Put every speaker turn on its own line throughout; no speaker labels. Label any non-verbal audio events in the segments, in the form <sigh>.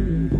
אהלן,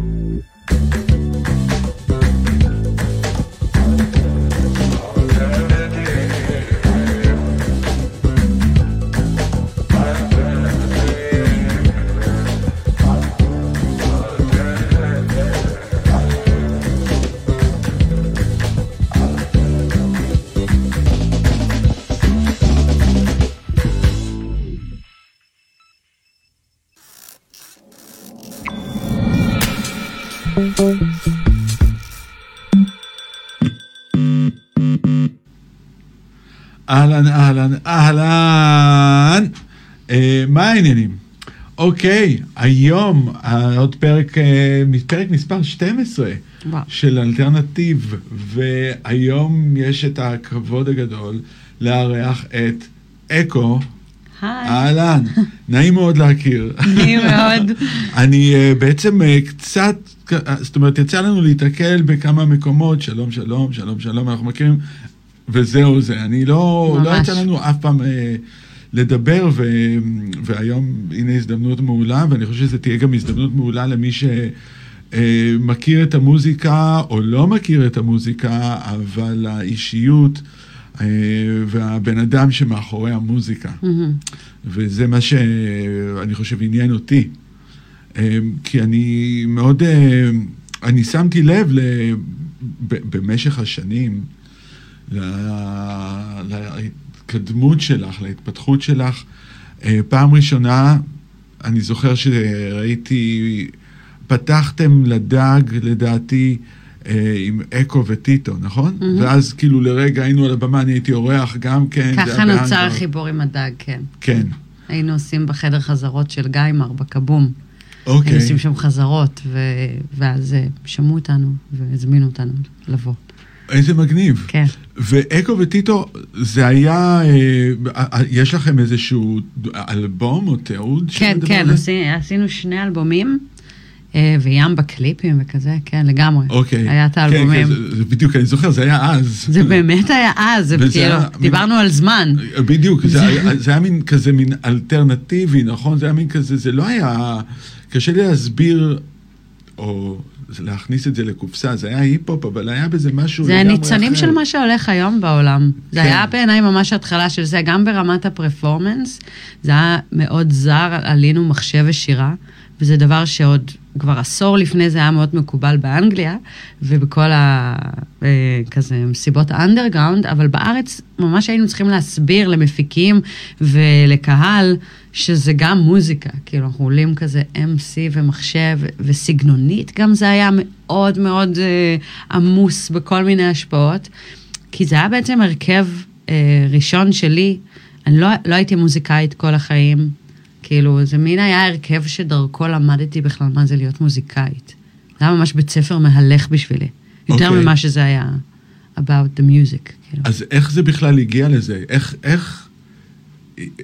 אוקיי, היום אה, עוד פרק, אה, פרק מספר 12
וואו.
של אלטרנטיב, והיום יש את הכבוד הגדול לארח את אקו.
היי,
אהלן, נעים מאוד להכיר.
נעים מאוד. <laughs>
אני uh, בעצם uh, קצת, זאת אומרת, יצא לנו להתקל בכמה מקומות, שלום, שלום, שלום, שלום, אנחנו מכירים, וזהו זה. אני לא, לא
ממש.
יצא לנו אף פעם לדבר, ו, והיום הנה הזדמנות מעולה, ואני חושב שזו תהיה גם הזדמנות מעולה למי שמכיר את המוזיקה או לא מכיר את המוזיקה, אבל האישיות uh, והבן אדם שמאחורי המוזיקה.
מהמם.
וזה מה שאני חושב עניין אותי. אה, כי אני מאוד, אה, אני שמתי לב ל, במשך השנים ל- להתקדמות שלך, להתפתחות שלך. אה, פעם ראשונה, אני זוכר שראיתי, פתחתם לדג, לדעתי, אה, עם אקו וטיטו, נכון?
מהמם.
ואז כאילו לרגע היינו על הבמה, אני הייתי אורח גם כן.
ככה נוצר. החיבור עם הדג, כן.
כן,
היינו עושים בחדר חזרות של גיימר, בקבום.
אוקיי.
היינו עושים שם חזרות, ו... ואז אה, שמעו אותנו והזמינו אותנו לבוא.
איזה מגניב.
כן.
ואקו וטיטו, זה היה, אה, אה, יש לכם איזשהו אלבום או תיעוד?
כן, כן? עשי, עשינו שני אלבומים, אה, וים בקליפים וכזה, כן, לגמרי.
אוקיי.
היה את
כן,
האלבומים.
כן, זה בדיוק, אני זוכר, זה היה אז.
זה באמת היה אז, זה כאילו, דיברנו על זמן.
בדיוק, <laughs> זה היה מין כזה מין אלטרנטיבי, נכון? זה היה מין כזה, זה לא היה, קשה לי להסביר, או להכניס את זה לקופסה, זה היה היפ-הופ, אבל היה בזה משהו
זה
לגמרי
הניצנים
אחר.
של מה שהולך היום בעולם. זה
כן.
היה בעיניי ממש התחלה של זה, גם ברמת הפרפורמנס, זה היה מאוד זר, עלינו מחשב ושירה, וזה דבר שעוד כבר עשור לפני זה היה מאוד מקובל באנגליה, ובכל ה... אה, כזה מסיבות האנדרגראונד, אבל בארץ ממש היינו צריכים להסביר למפיקים ולקהל שזה גם מוזיקה. כאילו, אנחנו עולים כזה MC ומחשב, וסגנונית גם זה היה מאוד מאוד אה, עמוס בכל מיני השפעות, כי זה היה בעצם הרכב אה, ראשון שלי. אני לא, לא הייתי מוזיקאית כל החיים, כאילו, זה מין היה הרכב שדרכו למדתי בכלל מה זה להיות מוזיקאית. זה היה ממש בית ספר מהלך בשבילי. יותר
אוקיי.
ממה שזה היה about the music. כאילו.
אז איך זה בכלל הגיע לזה? איך, איך,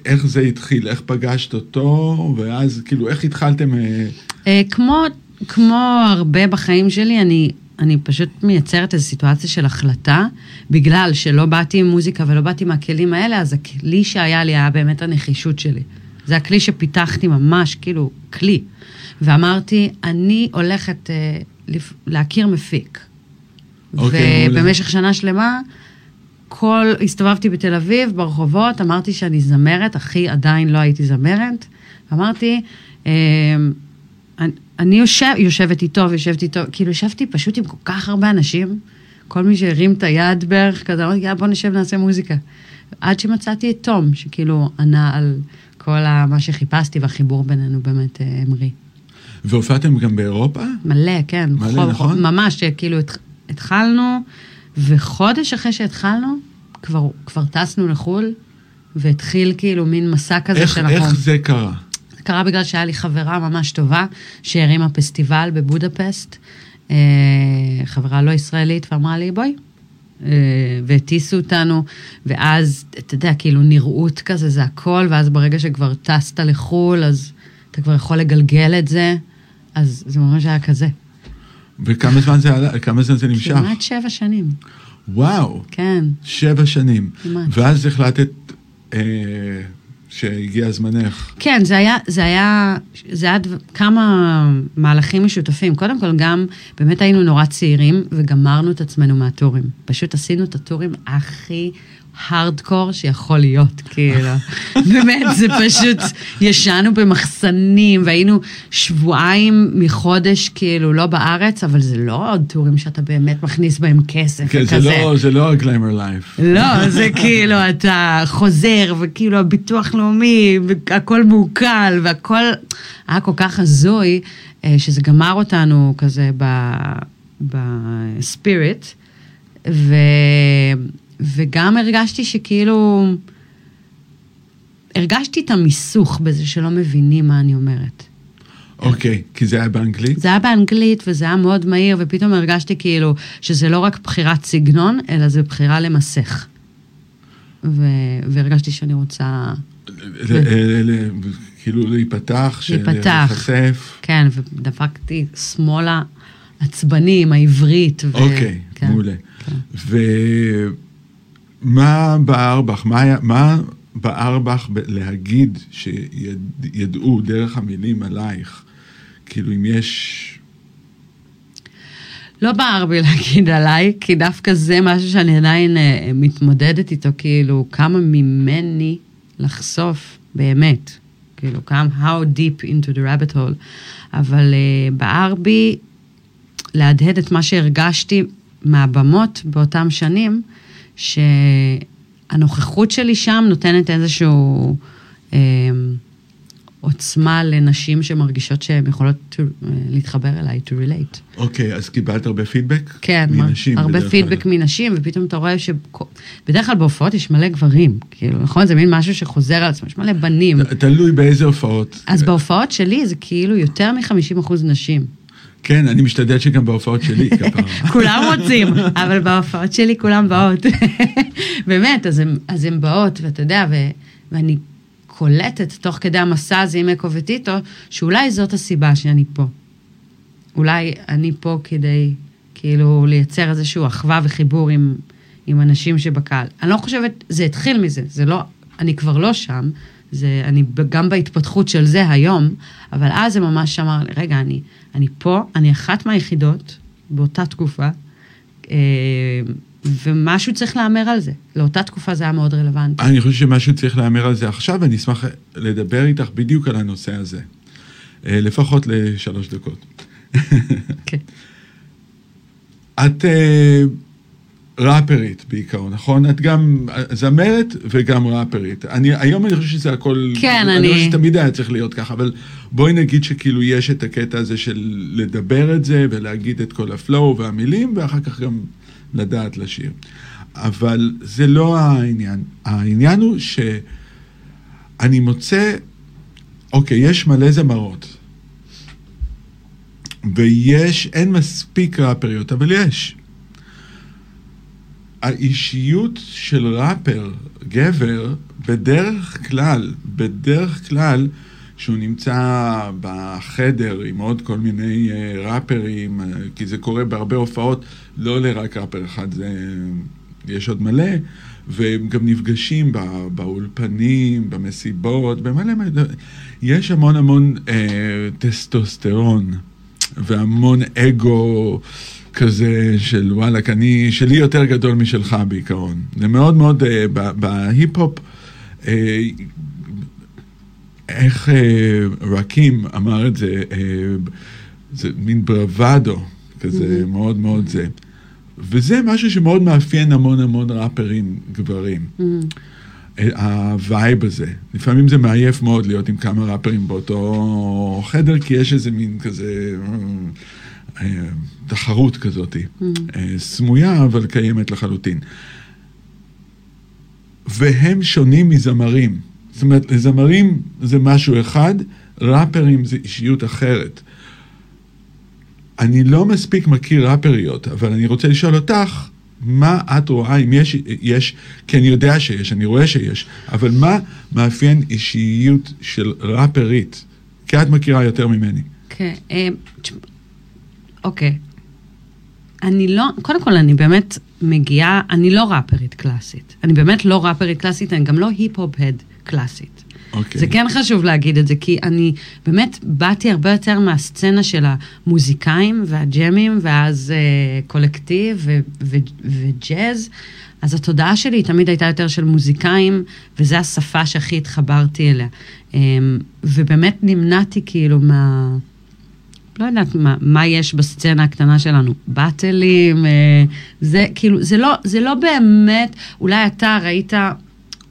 איך זה התחיל? איך פגשת אותו? ואז כאילו, איך התחלתם... אה,
אה, כמו, כמו הרבה בחיים שלי, אני, אני פשוט מייצרת איזו סיטואציה של החלטה, בגלל שלא באתי עם מוזיקה ולא באתי מהכלים האלה, אז הכלי שהיה לי היה באמת הנחישות שלי. זה הכלי שפיתחתי ממש, כאילו, כלי. ואמרתי, אני הולכת אה. להכיר מפיק.
אוקיי, מעולה.
ובמשך שנה שלמה, כל, הסתובבתי בתל אביב, ברחובות, אמרתי שאני זמרת, אחי עדיין לא הייתי זמרת. אמרתי, אה, אני, אני יושב, יושבת איתו ויושבת איתו, כאילו ישבתי פשוט עם כל כך הרבה אנשים, כל מי שהרים את היד בערך, כזה, אמרתי, יאללה, בוא נשב נעשה מוזיקה. עד שמצאתי את תום, שכאילו ענה על כל ה, מה שחיפשתי, והחיבור בינינו באמת אה, המריא.
והופעתם גם באירופה?
מלא, כן.
מלא, נכון?
ממש, כאילו התח- התחלנו, וחודש אחרי שהתחלנו, כבר, כבר טסנו לחו"ל, והתחיל כאילו מין מסע כזה
איך,
שאנחנו...
איך זה קרה?
זה קרה בגלל שהיה לי חברה ממש טובה, שהרימה פסטיבל בבודפסט, אה, חברה לא ישראלית, ואמרה לי, בואי. אה, והטיסו אותנו, ואז, אתה יודע, כאילו נראות כזה, זה הכל, ואז ברגע שכבר טסת לחו"ל, אז אתה כבר יכול לגלגל את זה, אז זה ממש היה כזה.
וכמה זמן זה, עלה- כמה זמן זה נמשך?
כמעט שבע שנים,
וואו,
כן.
שבע שנים.
כמעט.
ואז החלטת אה, שהגיע זמנך.
כן, זה היה, זה היה, זה היה דבר- כמה מהלכים משותפים. קודם כל, גם באמת היינו נורא צעירים וגמרנו את עצמנו מהטורים. פשוט עשינו את הטורים הכי הארדקור שיכול להיות, כאילו. <laughs> באמת, זה פשוט, ישנו במחסנים והיינו שבועיים מחודש, כאילו, לא בארץ, אבל זה לא עוד טורים שאתה באמת מכניס בהם כסף
כן,
וכזה.
זה לא, זה לא הגליימר לייף.
לא, זה כאילו, אתה חוזר, וכאילו הביטוח לאומי, והכל מעוקל, והכל היה כל כך הזוי, אה, שזה גמר אותנו כזה בספיריט, ו... וגם הרגשתי שכאילו, הרגשתי את המיסוך בזה שלא מבינים מה אני אומרת.
אוקיי, כי זה היה באנגלית?
זה היה באנגלית וזה היה מאוד מהיר, ופתאום הרגשתי כאילו שזה לא רק בחירת סגנון, אלא זה בחירה למסך. ו... והרגשתי שאני רוצה,
ל- ל- ל- כאילו להיפתח. להיחשף.
כן, ודפקתי שמאלה עצבני עם העברית. ו...
אוקיי,
כן.
מעולה. ומה בער בך, מה מה בער בך להגיד שידעו דרך המילים עלייך? כאילו, אם יש...
לא בער בי להגיד עליי, כי דווקא זה משהו שאני עדיין אה, מתמודדת איתו, כאילו, כמה ממני לחשוף באמת. כאילו, כמה, how deep into the rabbit hole. אבל uh, בער בי להדהד את מה שהרגשתי מהבמות באותם שנים, שהנוכחות שלי שם נותנת איזשהו אה, עוצמה לנשים שמרגישות שהן יכולות to, אה, להתחבר אליי, to relate.
אוקיי, אז קיבלת הרבה פידבק?
כן,
מנשים
הרבה פידבק
כלל.
מנשים, ופתאום אתה רואה ש... בדרך כלל בהופעות יש מלא גברים, כאילו, נכון? זה מין משהו שחוזר על עצמו, יש מלא בנים.
ת- תלוי באיזה הופעות.
אז בהופעות שלי זה כאילו יותר מ-50% נשים.
כן, אני משתדל שגם בהופעות שלי, כפרה. <laughs>
כולם רוצים, אבל בהופעות שלי כולם באות. <laughs> באמת, אז הן, באות, ואתה יודע, ו, ואני קולטת תוך כדי המסע הזה עם אקו וטיטו, שאולי זאת הסיבה שאני פה. אולי אני פה כדי כאילו לייצר איזושהי אחווה וחיבור עם, עם אנשים שבקהל. אני לא חושבת, זה התחיל מזה, זה לא, אני כבר לא שם, זה, אני גם בהתפתחות של זה היום, אבל אז זה ממש אמר רגע, אני, אני פה, אני אחת מהיחידות באותה תקופה, אה, ומשהו צריך להמר על זה. לאותה תקופה זה היה מאוד רלוונטי.
אני חושב שמשהו צריך להמר על זה עכשיו, ואני אשמח לדבר איתך בדיוק על הנושא הזה. אה, לפחות לשלוש דקות.
כן. <laughs>
את אה, ראפרית בעיקרון, נכון? את גם זמרת וגם ראפרית. אני, היום אני חושב שזה הכל...
כן,
אני...
אני-
חושב שתמיד היה צריך להיות ככה, אבל בואי נגיד שכאילו יש את הקטע הזה של לדבר את זה ולהגיד את כל הפלואו והמילים, ואחר כך גם לדעת לשיר. אבל זה לא העניין. העניין הוא שאני מוצא, אוקיי, יש מלא זמרות. ויש, אין מספיק ראפריות, אבל יש. האישיות של ראפר, גבר, בדרך כלל, בדרך כלל, שהוא נמצא בחדר עם עוד כל מיני אה, ראפרים, אה, כי זה קורה בהרבה הופעות, לא לרק ראפר אחד, זה, יש עוד מלא, והם גם נפגשים בא, באולפנים, במסיבות, במלא מלא, יש המון המון אה, טסטוסטרון והמון אגו כזה של וואלכ, אני, שלי יותר גדול משלך בעיקרון. זה מאוד מאוד, אה, בהיפ-הופ, אה, איך אה, רקים אמר את זה, אה, זה מין ברוואדו, כזה מאוד מאוד זה. וזה משהו שמאוד מאפיין המון המון ראפרים גברים. ה vibe הזה. לפעמים זה מעייף מאוד להיות עם כמה ראפרים באותו חדר, כי יש איזה מין כזה אה, אה, תחרות כזאת, אה, סמויה אבל קיימת לחלוטין. והם שונים מזמרים. זאת אומרת, לזמרים זה משהו אחד, ראפרים זה אישיות אחרת. אני לא מספיק מכיר ראפריות, אבל אני רוצה לשאול אותך, מה את רואה, אם יש, יש, כי אני יודע שיש, אני רואה שיש, אבל מה מאפיין אישיות של ראפרית? כי את מכירה יותר ממני.
כן, אה, אוקיי. אני לא, קודם כל, אני באמת מגיעה, אני לא ראפרית קלאסית. אני באמת לא ראפרית קלאסית, אני גם לא היפ-הופ-הד קלאסית.
אוקיי.
זה כן חשוב להגיד את זה, כי אני באמת באתי הרבה יותר מהסצנה של המוזיקאים והג'מים, ואז אה, קולקטיב ו- ו- וג'אז. אז התודעה שלי תמיד הייתה יותר של מוזיקאים, וזו השפה שהכי התחברתי אליה. אה, ובאמת נמנעתי כאילו מה... לא יודעת מה, מה יש בסצנה הקטנה שלנו, באטלים, אה, זה כאילו, זה לא, זה לא באמת, אולי אתה ראית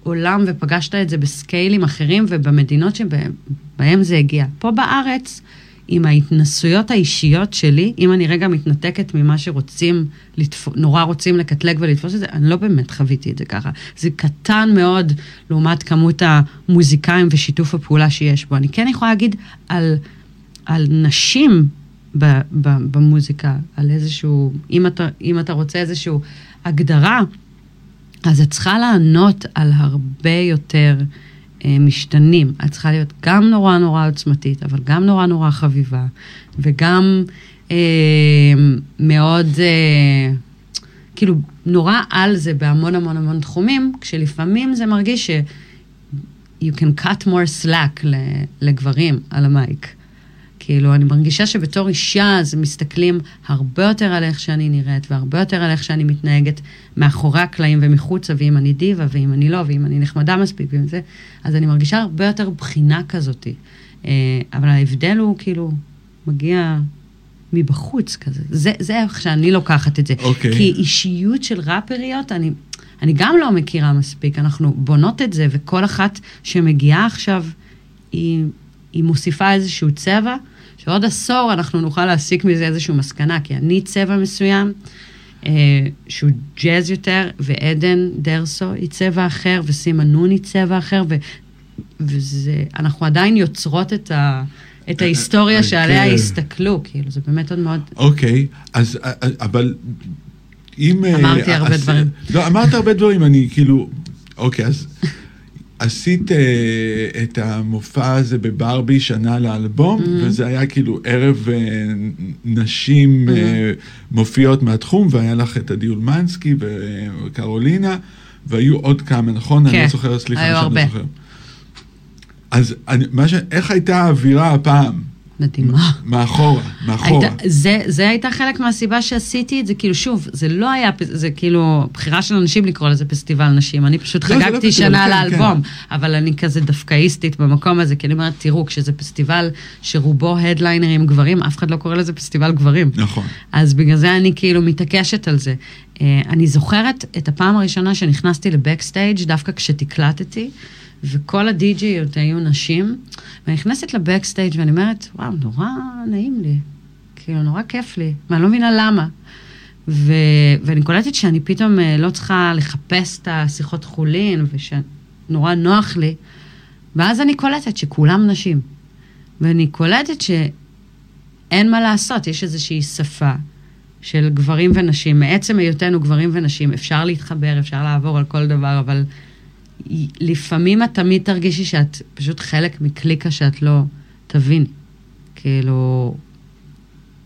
עולם ופגשת את זה בסקיילים אחרים ובמדינות שבהם זה הגיע. פה בארץ, עם ההתנסויות האישיות שלי, אם אני רגע מתנתקת ממה שרוצים, לתפ... נורא רוצים לקטלג ולתפוס את זה, אני לא באמת חוויתי את זה ככה. זה קטן מאוד לעומת כמות המוזיקאים ושיתוף הפעולה שיש בו. אני כן יכולה להגיד על, על נשים ב, ב, במוזיקה, על איזשהו, אם אתה, אם אתה רוצה איזושהי הגדרה, אז את צריכה לענות על הרבה יותר אה, משתנים. את צריכה להיות גם נורא נורא עוצמתית, אבל גם נורא נורא חביבה, וגם אה, מאוד, אה, כאילו, נורא על זה בהמון המון המון תחומים, כשלפעמים זה מרגיש ש... you can cut more slack לגברים על המייק. כאילו, אני מרגישה שבתור אישה, אז מסתכלים הרבה יותר על איך שאני נראית, והרבה יותר על איך שאני מתנהגת מאחורי הקלעים ומחוצה, ואם אני דיבה, ואם אני לא, ואם אני נחמדה מספיק, ואם זה, אז אני מרגישה הרבה יותר בחינה כזאתי. אה, אבל ההבדל הוא כאילו, מגיע מבחוץ כזה. זה, זה איך שאני לוקחת את זה.
אוקיי.
כי אישיות של ראפריות, אני, אני גם לא מכירה מספיק. אנחנו בונות את זה, וכל אחת שמגיעה עכשיו, היא, היא מוסיפה איזשהו צבע. שעוד עשור אנחנו נוכל להסיק מזה איזושהי מסקנה, כי אני צבע מסוים, אה, שהוא ג'אז יותר, ועדן דרסו היא צבע אחר, וסימה נון היא צבע אחר, ו, ואנחנו עדיין יוצרות את, ה, את ההיסטוריה שעליה
כן.
הסתכלו, כאילו, זה באמת עוד מאוד...
אוקיי, אז, אה, אבל אם... אה,
אמרתי הרבה דברים.
לא, אמרת הרבה דברים, אני כאילו... אוקיי, אז עשית אה, את המופע הזה בברבי שנה לאלבום,
Mm-hmm.
וזה היה כאילו ערב אה, נשים אה,
Mm-hmm.
מופיעות מהתחום, והיה לך את עדי אולמנסקי וקרולינה, והיו עוד כמה, נכון? אני
כן,
לא זוכר, סליחה
היו
שאני. לא זוכר. אז אני, מה ש... איך הייתה האווירה הפעם?
מדהימה.
מאחורה, מאחורה.
הייתה, זה, זה הייתה חלק מהסיבה שעשיתי את זה, כאילו שוב, זה לא היה, זה כאילו בחירה של אנשים לקרוא לזה פסטיבל נשים, אני פשוט
לא, לא
חגגתי
פסטיבל,
שנה
כן,
לאלבום, אבל אני כזה דווקאיסטית במקום הזה, כי אני אומרת, תראו, כשזה פסטיבל שרובו הדליינרים גברים, אף אחד לא קורא לזה פסטיבל גברים.
נכון.
אז בגלל זה אני כאילו מתעקשת על זה. אה, אני זוכרת את הפעם הראשונה שנכנסתי לבקסטייג' דווקא כשתקלטתי, וכל הדי-ג'יות היו נשים, ואני נכנסת לבקסטייג' ואני אומרת, וואו, נורא נעים לי. כאילו, נורא כיף לי, ואני לא מבינה למה. ו... ואני קולטת שאני פתאום אה, לא צריכה לחפש את השיחות חולין, ושנורא נוח לי, ואז אני קולטת שכולם נשים. ואני קולטת שאין מה לעשות, יש איזושהי שפה של גברים ונשים. מעצם היותנו גברים ונשים, אפשר להתחבר, אפשר לעבור על כל דבר, אבל לפעמים את תמיד תרגישי שאת פשוט חלק מקליקה שאת לא תביני. כאילו...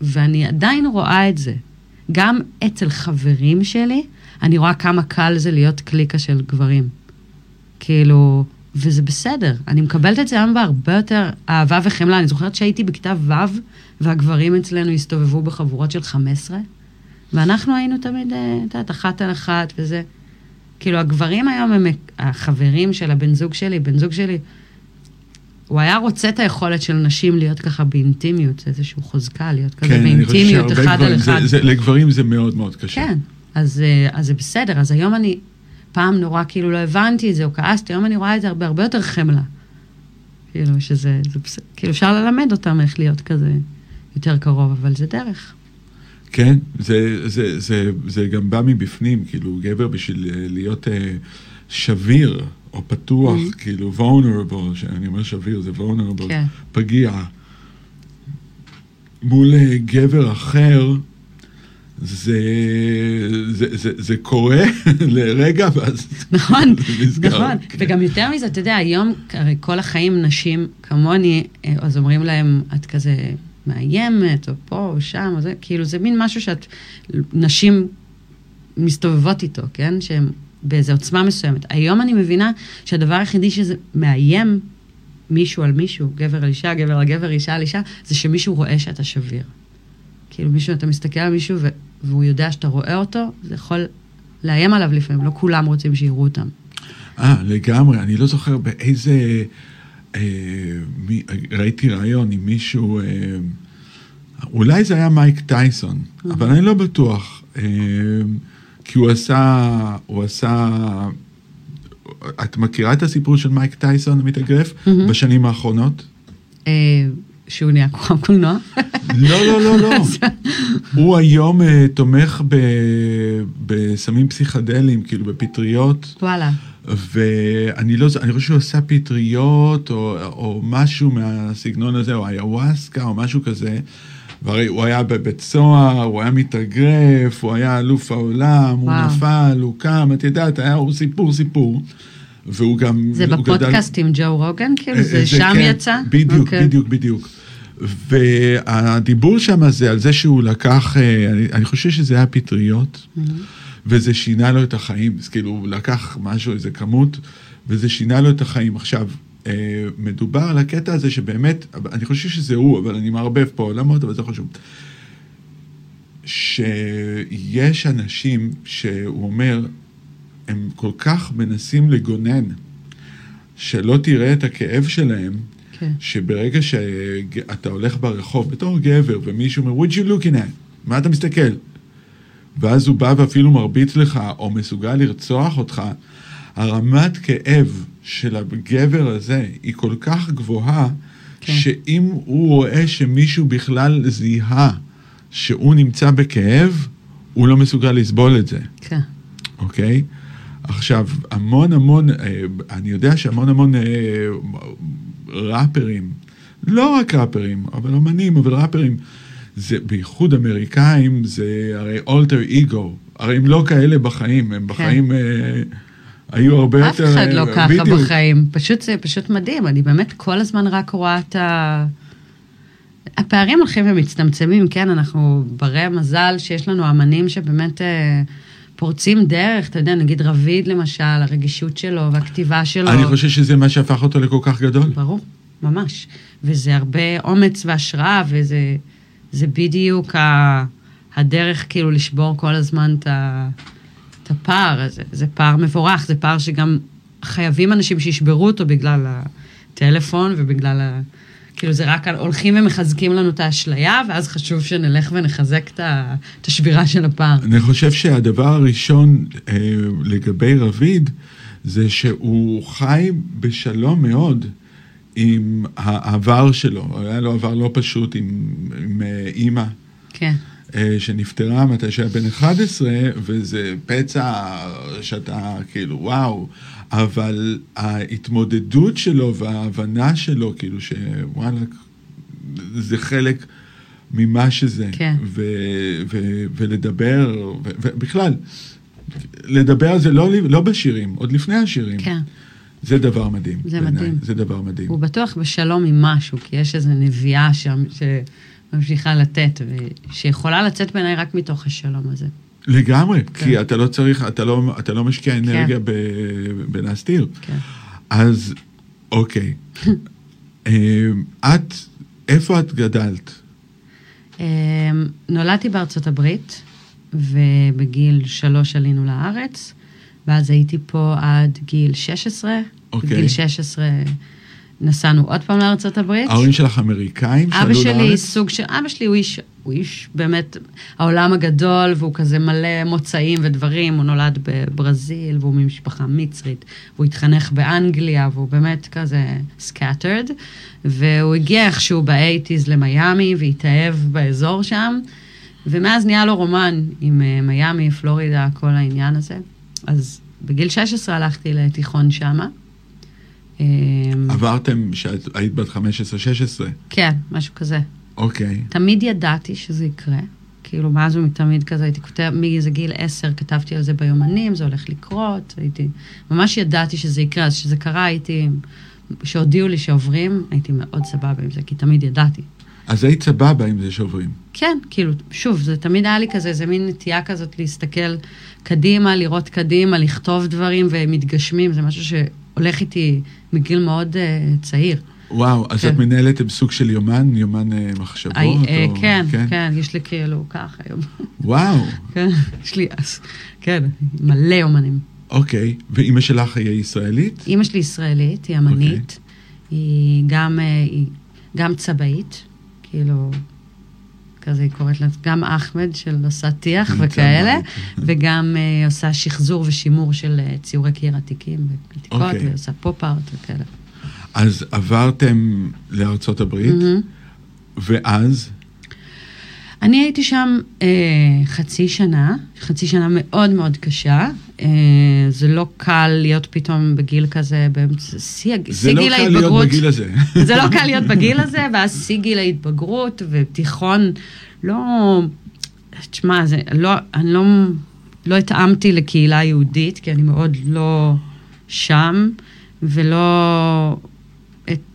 ואני עדיין רואה את זה. גם אצל חברים שלי, אני רואה כמה קל זה להיות קליקה של גברים. כאילו, וזה בסדר. אני מקבלת את זה היום בהרבה יותר אהבה וחמלה. אני זוכרת שהייתי בכיתה ו', והגברים אצלנו הסתובבו בחבורות של 15, ואנחנו היינו תמיד, אה, את יודעת, אחת על אחת וזה. כאילו, הגברים היום הם החברים של הבן זוג שלי, בן זוג שלי, הוא היה רוצה את היכולת של נשים להיות ככה באינטימיות, איזושהי חוזקה, להיות כזה
כן,
באינטימיות אחד על
גברים,
אחד.
זה, זה, לגברים זה מאוד מאוד קשה.
כן, אז, אה, אז זה בסדר. אז היום אני, פעם נורא כאילו לא הבנתי את זה, או כעסתי, היום אני רואה את זה הרבה, הרבה יותר חמלה. כאילו שזה, זה כאילו אפשר ללמד אותם איך להיות כזה יותר קרוב, אבל זה דרך.
כן, זה, זה, זה, זה גם בא מבפנים, כאילו, גבר בשביל אה, להיות אה, שביר או פתוח,
Mm-hmm.
כאילו, vulnerable, שאני אומר שביר, זה vulnerable,
כן.
פגיע, מול אה, גבר אחר, זה, זה, זה, זה קורה <laughs> לרגע, ואז <laughs>
נכון,
נסגר.
נכון.
כן.
וגם יותר מזה, אתה יודע, היום, הרי כל החיים נשים כמוני, אה, אז אומרים להם, את כזה מאיימת, או פה, או שם, או זה, כאילו, זה מין משהו שאת, נשים מסתובבות איתו, כן? שהן באיזו עוצמה מסוימת. היום אני מבינה שהדבר היחידי שזה מאיים, מישהו על מישהו, גבר על אישה, גבר על גבר, אישה על אישה, זה שמישהו רואה שאתה שביר. כאילו מישהו, אתה מסתכל על מישהו ו- והוא יודע שאתה רואה אותו, זה יכול לאיים עליו לפעמים, לא כולם רוצים שיראו אותם.
אה, לגמרי, אני לא זוכר באיזה... אה, ראיתי ראיון עם מישהו, אה, אולי זה היה מייק טייסון,
Mm-hmm.
אבל אני לא בטוח, אה, כי הוא עשה, הוא עשה, את מכירה את הסיפור של מייק טייסון המתאגרף
Mm-hmm.
בשנים האחרונות?
שהוא נהיה כוכב קולנוע.
לא, לא, לא, לא. <laughs> הוא היום תומך ב, בסמים פסיכדליים, כאילו בפטריות,
וואלה.
ואני לא, אני חושב שהוא עשה פטריות, או, או משהו מהסגנון הזה, או איוואסקה, או משהו כזה. והרי הוא היה בבית סוהר, הוא היה מתאגרף, הוא היה אלוף העולם, הוא
וואו.
נפל, הוא קם, את יודעת, היה הוא סיפור סיפור. והוא גם...
זה
הוא גדל-
בפודקאסט עם ג'ו רוגן, כאילו?
אה,
זה שם
כן,
יצא?
בדיוק,
אוקיי.
בדיוק, בדיוק. והדיבור שם זה על זה שהוא לקח, אה, אני, אני חושב שזה היה פטריות, וזה שינה לו את החיים. אז כאילו, הוא לקח משהו, איזה כמות, וזה שינה לו את החיים. עכשיו, אה, מדובר על הקטע הזה שבאמת, אני חושב שזה הוא, אבל אני מערבב פה עולמות, אבל זה חשוב. שיש אנשים שהוא אומר, הם כל כך מנסים לגונן, שלא תראה את הכאב שלהם,
כן.
שברגע שאתה הולך ברחוב בתור גבר ומישהו אומר, what you looking at? מה אתה מסתכל? ואז הוא בא ואפילו מרביץ לך, או מסוגל לרצוח אותך, הרמת כאב של הגבר הזה היא כל כך גבוהה,
כן.
שאם הוא רואה שמישהו בכלל זיהה שהוא נמצא בכאב, הוא לא מסוגל לסבול את זה.
כן.
אוקיי? עכשיו, המון המון, אה, אני יודע שהמון המון אה, ראפרים, לא רק ראפרים, אבל אמנים, אבל ראפרים, זה בייחוד אמריקאים, זה הרי אולטר אגו, הרי הם לא כאלה בחיים, הם בחיים אה, היו הרבה
אף
יותר...
אחד לא
אה,
ככה
בדיוק.
בחיים. פשוט זה פשוט מדהים, אני באמת כל הזמן רק רואה את ה... הפערים הולכים ומצטמצמים, כן, אנחנו ברי מזל שיש לנו אמנים שבאמת אה, פורצים דרך, אתה יודע, נגיד רביד למשל, הרגישות שלו והכתיבה שלו.
אני חושב שזה מה שהפך אותו לכל כך גדול.
ברור, ממש. וזה הרבה אומץ והשראה, וזה זה בדיוק ה, הדרך כאילו לשבור כל הזמן את, את הפער הזה. זה פער מבורך, זה פער שגם חייבים אנשים שישברו אותו בגלל הטלפון ובגלל ה... כאילו זה רק הולכים ומחזקים לנו את האשליה, ואז חשוב שנלך ונחזק את את השבירה של הפער.
אני חושב שהדבר הראשון אה, לגבי רביד, זה שהוא חי בשלום מאוד עם העבר שלו. היה לו עבר לא פשוט עם, עם אה, אימא.
כן,
אה, שנפטרה מתי שהיה בן 11, וזה פצע שאתה כאילו, וואו, אבל ההתמודדות שלו וההבנה שלו, כאילו שוואלה, זה חלק ממה שזה.
כן.
ו- ו- ולדבר, ובכלל, לדבר על זה לא, לא בשירים, עוד לפני השירים.
כן.
זה דבר מדהים.
זה
בעיניי.
מדהים.
זה דבר מדהים.
הוא בטוח בשלום עם משהו, כי יש איזו נביאה שם שממשיכה לתת, ושיכולה לצאת בעיניי רק מתוך השלום הזה.
לגמרי,
כן.
כי אתה לא צריך, אתה לא, אתה לא משקיע אנרגיה ב, בלהסתיר.
כן.
אז אוקיי. <laughs> אה, את, איפה את גדלת?
אמ, נולדתי בארצות הברית, ובגיל שלוש עלינו לארץ, ואז הייתי פה עד גיל 16.
אוקיי.
בגיל 16 נסענו עוד פעם לארצות הברית.
ההורים שלך אמריקאים
אבא
שעלו
שלי
לארץ?
סוג של, אבא שלי הוא איש, הוא איש באמת העולם הגדול, והוא כזה מלא מוצאים ודברים, הוא נולד בברזיל, והוא ממשפחה מצרית, והוא התחנך באנגליה, והוא באמת כזה scattered, והוא הגיע איכשהו באייטיז למיאמי, והתאהב באזור שם, ומאז נהיה לו רומן עם אה, מיאמי, פלורידה, כל העניין הזה. אז בגיל 16 הלכתי לתיכון שמה. אמ,
עברתם כשאת היית בת 15-16?
כן, משהו כזה.
אוקיי.
תמיד ידעתי שזה יקרה. כאילו, מאז ומתמיד כזה הייתי כותב, מאיזה גיל עשר כתבתי על זה ביומנים, זה הולך לקרות, הייתי, ממש ידעתי שזה יקרה, אז כשזה קרה הייתי, כשהודיעו לי שעוברים, הייתי מאוד סבבה עם זה, כי תמיד ידעתי.
אז היית סבבה עם זה שעוברים.
כן, כאילו, שוב, זה תמיד היה לי כזה, איזה מין נטייה כזאת להסתכל קדימה, לראות קדימה, לכתוב דברים והם מתגשמים, זה משהו שהולך איתי מגיל מאוד uh, צעיר.
וואו, אז
כן.
את מנהלת סוג של יומן, יומן אה, מחשבות?
אה, אה,
או-
כן, כן, יש לי כאילו ככה היום.
וואו, <laughs>
כן, יש לי, אז, כן, מלא יומנים.
אוקיי. ואימא שלך היא ישראלית?
אימא שלי ישראלית, היא אמנית. היא גם, היא גם צבאית, כאילו, כזה היא קוראת לה, גם אחמד של עושה טיח וכאלה,
בבית.
וגם אה, עושה שחזור ושימור של אה, ציורי קיר עתיקים ועתיקות,
אוקיי.
ועושה פופ-ארט וכאלה.
אז עברתם לארצות הברית,
מהמם.
ואז?
אני הייתי שם אה, חצי שנה, חצי שנה מאוד מאוד קשה. אה, זה לא קל להיות פתאום בגיל כזה, באמצע, שיא
לא
גיל
קל להיות
ההתבגרות.
בגיל הזה. <laughs>
זה לא קל להיות בגיל הזה, ואז שיא גיל ההתבגרות ותיכון, לא... תשמע, זה לא, אני לא, לא התאמתי לקהילה יהודית, כי אני מאוד לא שם, ולא...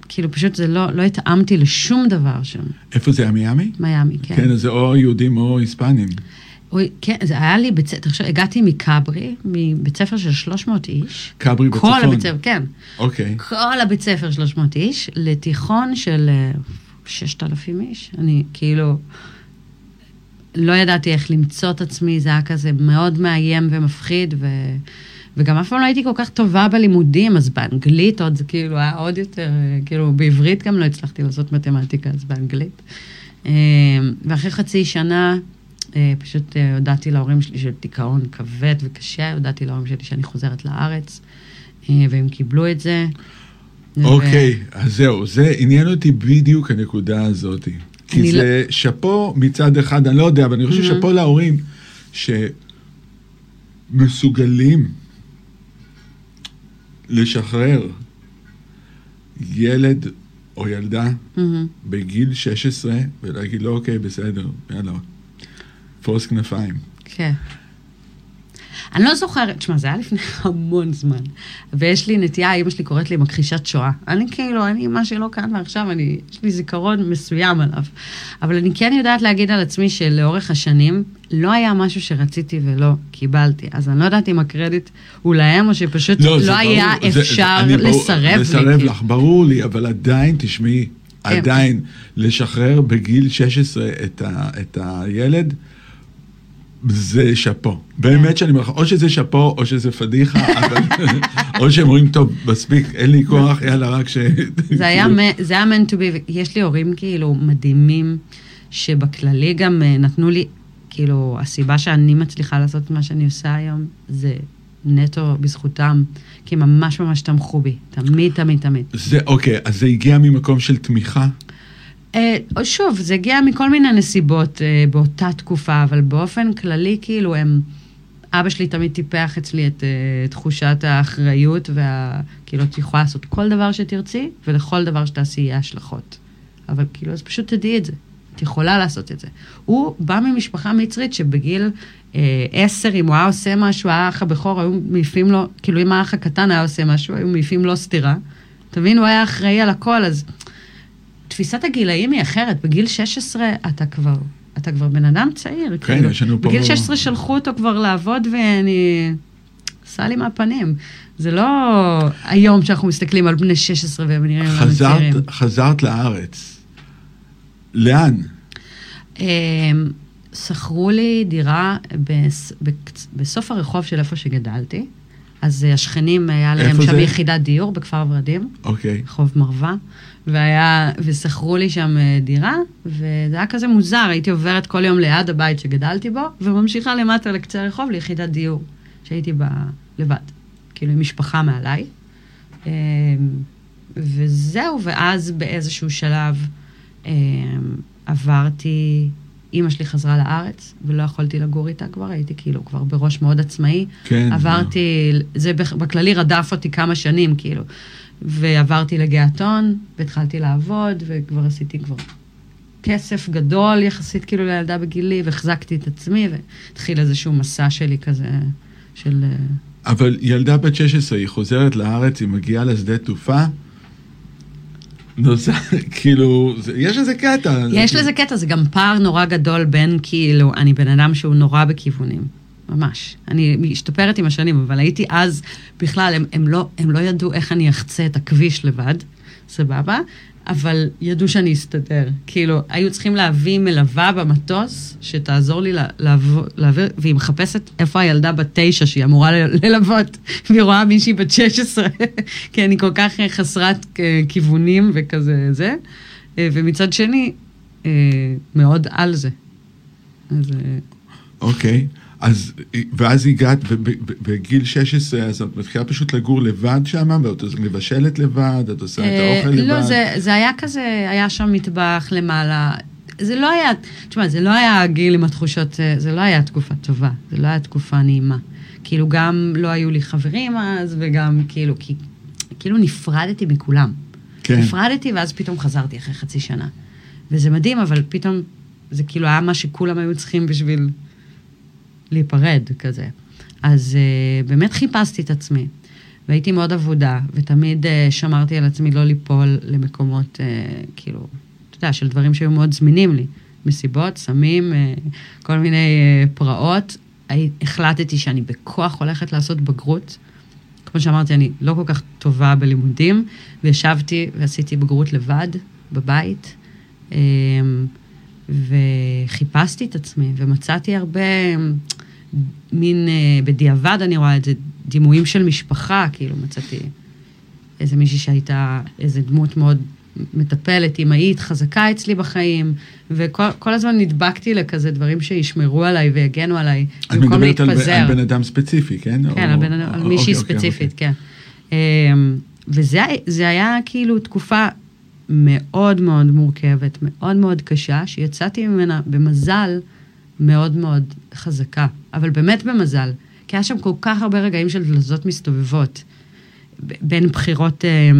כאילו, פשוט זה לא, לא התאמתי לשום דבר שם.
איפה זה היה מיאמי?
מיאמי, כן.
כן, אז זה או יהודים או היספנים.
כן, זה היה לי בית ספר, עכשיו הגעתי מכברי, מבית ספר של 300 איש.
כברי
כל
בצפון.
הבית ספר, כן.
אוקיי.
כל הבית ספר 300 איש, לתיכון של אה, 6,000 איש. אני כאילו, לא ידעתי איך למצוא את עצמי, זה היה כזה מאוד מאיים ומפחיד, ו... וגם אף פעם לא הייתי כל כך טובה בלימודים, אז באנגלית עוד זה כאילו היה עוד יותר, כאילו בעברית גם לא הצלחתי לעשות מתמטיקה, אז באנגלית. אה, ואחרי חצי שנה, אה, פשוט אה, הודעתי להורים שלי של דיכאון כבד וקשה, הודעתי להורים שלי שאני חוזרת לארץ, והם קיבלו את זה.
אוקיי, אז זהו, זה עניין אותי בדיוק הנקודה הזאת. כי זה שאפו מצד אחד, אני לא יודע, אבל אני חושב
Mhm.
שאפו להורים שמסוגלים לשחרר ילד או ילדה
מהמם.
בגיל 16 ולהגיד לו, אוקיי, בסדר, יאללה, פרוס כנפיים.
כן. אני לא זוכרת, תשמע, זה היה לפני <laughs> המון זמן, ויש לי נטייה, אימא שלי קוראת לי מכחישת שואה. אני כאילו, אני, מה שלא כאן ועכשיו, אני, יש לי זיכרון מסוים עליו. אבל אני כן יודעת להגיד על עצמי שלאורך השנים, לא היה משהו שרציתי ולא קיבלתי. אז אני לא יודעת אם הקרדיט הוא להם, או שפשוט לא,
זה
לא היה
ברור, זה-
אפשר
אני ברור-
לסרב לי.
לסרב
כאילו.
לך, ברור לי, אבל עדיין, תשמעי,
כן.
עדיין, לשחרר בגיל 16 את, ה, את הילד, זה שאפו. באמת שאני אומר לך, או שזה שאפו, או שזה פדיחה. <laughs> או שהם אומרים, טוב, מספיק, אין לי כוח, יאללה, רק ש...
זה היה, היה meant to be, יש לי הורים כאילו מדהימים, שבכללי גם אה, נתנו לי, כאילו, הסיבה שאני מצליחה לעשות את מה שאני עושה היום, זה נטו בזכותם, כי הם ממש ממש תמכו בי, תמיד, תמיד, תמיד.
זה, אוקיי, אז זה הגיע ממקום של תמיכה?
אה, שוב, זה הגיע מכל מיני נסיבות אה, באותה תקופה, אבל באופן כללי, כאילו, הם... אבא שלי תמיד טיפח אצלי את אה, תחושת האחריות, וה... כאילו, את יכולה לעשות כל דבר שתרצי, ולכל דבר שתעשי יהיה השלכות. אבל כאילו, אז פשוט תדעי את זה. את יכולה לעשות את זה. הוא בא ממשפחה מצרית שבגיל אה, עשר, אם הוא היה עושה משהו, האח הבכור, היו מעיפים לו, כאילו אם האח הקטן היה עושה משהו, היו מעיפים לו סטירה. אתה מבין? הוא היה אחראי על הכל, אז תפיסת הגילאים היא אחרת. בגיל 16 אתה כבר, אתה כבר בן אדם צעיר.
כן,
כאילו.
יש לנו פה-
בגיל 16 שלחו אותו כבר לעבוד ואני... עשה לי מהפנים. זה לא היום שאנחנו מסתכלים על בני 16 והם נראים לנו צעירים.
חזרת, לארץ. לאן?
אמ, שכרו לי דירה בסוף הרחוב של איפה שגדלתי. אז השכנים, היה להם שם
זה?
יחידת דיור בכפר ורדים,
אוקיי.
רחוב מרווה, והיה, ושכרו לי שם אה, דירה, וזה היה כזה מוזר, הייתי עוברת כל יום ליד הבית שגדלתי בו, וממשיכה למטה לקצה הרחוב ליחידת דיור, שהייתי בה לבד, כאילו עם משפחה מעליי. אמ, וזהו, ואז באיזשהו שלב אמ, עברתי, אימא שלי חזרה לארץ, ולא יכולתי לגור איתה כבר, הייתי כאילו כבר בראש מאוד עצמאי.
כן.
עברתי, זה בכ- בכללי רדף אותי כמה שנים, כאילו. ועברתי לגעתון, והתחלתי לעבוד, וכבר עשיתי כבר כסף גדול יחסית כאילו לילדה בגילי, והחזקתי את עצמי, והתחיל איזשהו מסע שלי כזה, של... אה,
אבל ילדה בת 16, היא חוזרת לארץ, היא מגיעה לשדה תעופה, נוסע, <laughs> כאילו, זה, יש איזה קטע.
יש לזה קטע, זה גם פער נורא גדול בין כאילו, אני בן אדם שהוא נורא בכיוונים. ממש. אני משתפרת עם השנים, אבל הייתי אז, בכלל, הם, הם, לא, הם לא ידעו איך אני אחצה את הכביש לבד, סבבה, אבל ידעו שאני אסתדר. כאילו, היו צריכים להביא מלווה במטוס, שתעזור לי להעביר, והיא מחפשת איפה הילדה בת תשע שהיא אמורה ללוות, <laughs> והיא רואה מישהי בת 16, <laughs> כי אני כל כך חסרת אה, כיוונים וכזה זה. אה, ומצד שני, אה, מאוד על זה.
אז... אוקיי. Okay. אז, ואז הגעת, בגיל 16, אז את מתחילה פשוט לגור לבד שם, ואת מבשלת לבד, את עושה את האוכל לבד?
לא, זה, זה היה כזה, היה שם מטבח למעלה. זה לא היה, תשמע, זה לא היה גיל עם התחושות, זה לא היה תקופה טובה, זה לא היה תקופה נעימה. כאילו, גם לא היו לי חברים אז, וגם כאילו, כי, כאילו נפרדתי מכולם. כן. נפרדתי, ואז פתאום חזרתי אחרי חצי שנה. וזה מדהים, אבל פתאום, זה כאילו היה מה שכולם היו צריכים בשביל להיפרד כזה. אז uh, באמת חיפשתי את עצמי, והייתי מאוד אבודה, ותמיד uh, שמרתי על עצמי לא ליפול למקומות, uh, כאילו, אתה יודע, של דברים שהיו מאוד זמינים לי. מסיבות, סמים, uh, כל מיני uh, פרעות. החלטתי שאני בכוח הולכת לעשות בגרות. כמו שאמרתי, אני לא כל כך טובה בלימודים, וישבתי ועשיתי בגרות לבד, בבית. Um, וחיפשתי את עצמי, ומצאתי הרבה, מין, אה, בדיעבד אני רואה את זה, דימויים של משפחה, כאילו מצאתי איזה מישהי שהייתה, איזה דמות מאוד מטפלת, אמהית, חזקה אצלי בחיים, וכל הזמן נדבקתי לכזה דברים שישמרו עליי ויגנו עליי,
במקום להתפזר. את מדברת על בן אדם ספציפי, כן?
כן, או... על, בן, על מישהי אוקיי, אוקיי ספציפית, אוקיי, כן. אמ, וזה היה כאילו תקופה מאוד מאוד מורכבת, מאוד מאוד קשה, שיצאתי ממנה במזל מאוד מאוד חזקה, אבל באמת במזל, כי היה שם כל כך הרבה רגעים של דלזות מסתובבות, בין בחירות אה,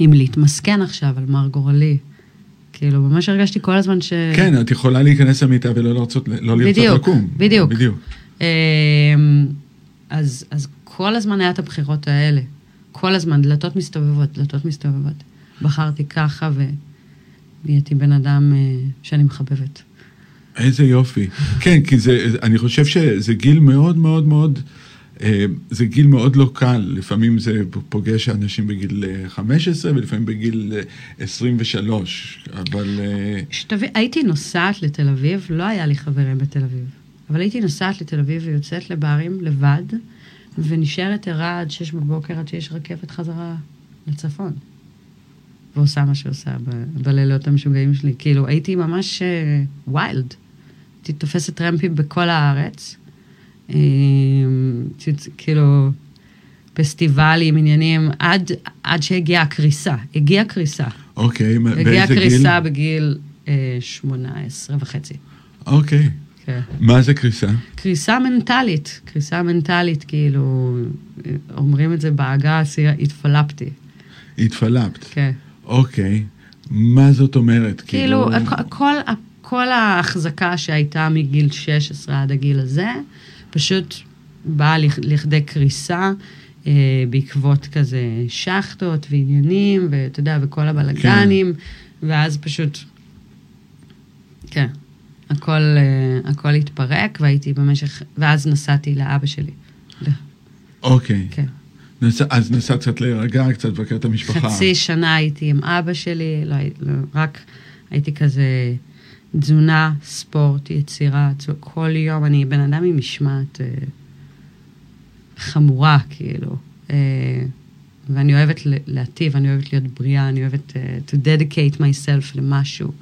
אם להתמסכן עכשיו על מר גורלי. כאילו, ממש הרגשתי כל הזמן ש...
כן, את יכולה להיכנס למיטה ולא לרצות, לא לרצות בדיוק, לקום.
בדיוק, בדיוק. אה, אז, אז כל הזמן היה את הבחירות האלה. כל הזמן, דלתות מסתובבות, דלתות מסתובבות. בחרתי ככה ונהייתי בן אדם אה, שאני מחבבת.
איזה יופי. כן, כי זה, אני חושב שזה גיל מאוד מאוד מאוד, אה, זה גיל מאוד לא קל. לפעמים זה פוגש אנשים בגיל 15 ולפעמים בגיל 23, אבל... אה,
שתבין, הייתי נוסעת לתל אביב, לא היה לי חברים בתל אביב, אבל הייתי נוסעת לתל אביב ויוצאת לברים לבד, ונשארת ערה עד 6 בבוקר עד שיש רכבת חזרה לצפון. ועושה מה שעושה ב- בלילות המשוגעים שלי. כאילו, הייתי ממש ויילד. Uh, הייתי תופסת טרמפים בכל הארץ. Uh, כאילו, פסטיבלים, עניינים, עד, עד שהגיעה הקריסה. הגיעה קריסה.
אוקיי, okay, באיזה גיל?
הגיעה קריסה בגיל uh, 18 וחצי.
אוקיי. Okay. כן. מה זה קריסה?
קריסה מנטלית. קריסה מנטלית, כאילו, אומרים את זה בעגה, התפלפתי.
התפלפת.
כן.
אוקיי, מה זאת אומרת?
כאילו, כאילו... כל, כל ההחזקה שהייתה מגיל 16 עד הגיל הזה, פשוט באה לכדי קריסה. אה, בעקבות כזה שחטות ועניינים, ואתה יודע, וכל הבלגנים, כן. ואז פשוט, כן, הכל, אה, הכל התפרק, והייתי במשך, ואז נסעתי לאבא שלי.
אוקיי. כן. נס... אז נסעת קצת להירגע, קצת לבקר את המשפחה.
חצי שנה הייתי עם אבא שלי, לא, לא, רק הייתי כזה תזונה, ספורט, יצירה, כל יום אני בן אדם עם משמעת אה, חמורה, כאילו. אה, ואני אוהבת להטיב, אני אוהבת להיות בריאה, אני אוהבת uh, to dedicate myself למשהו.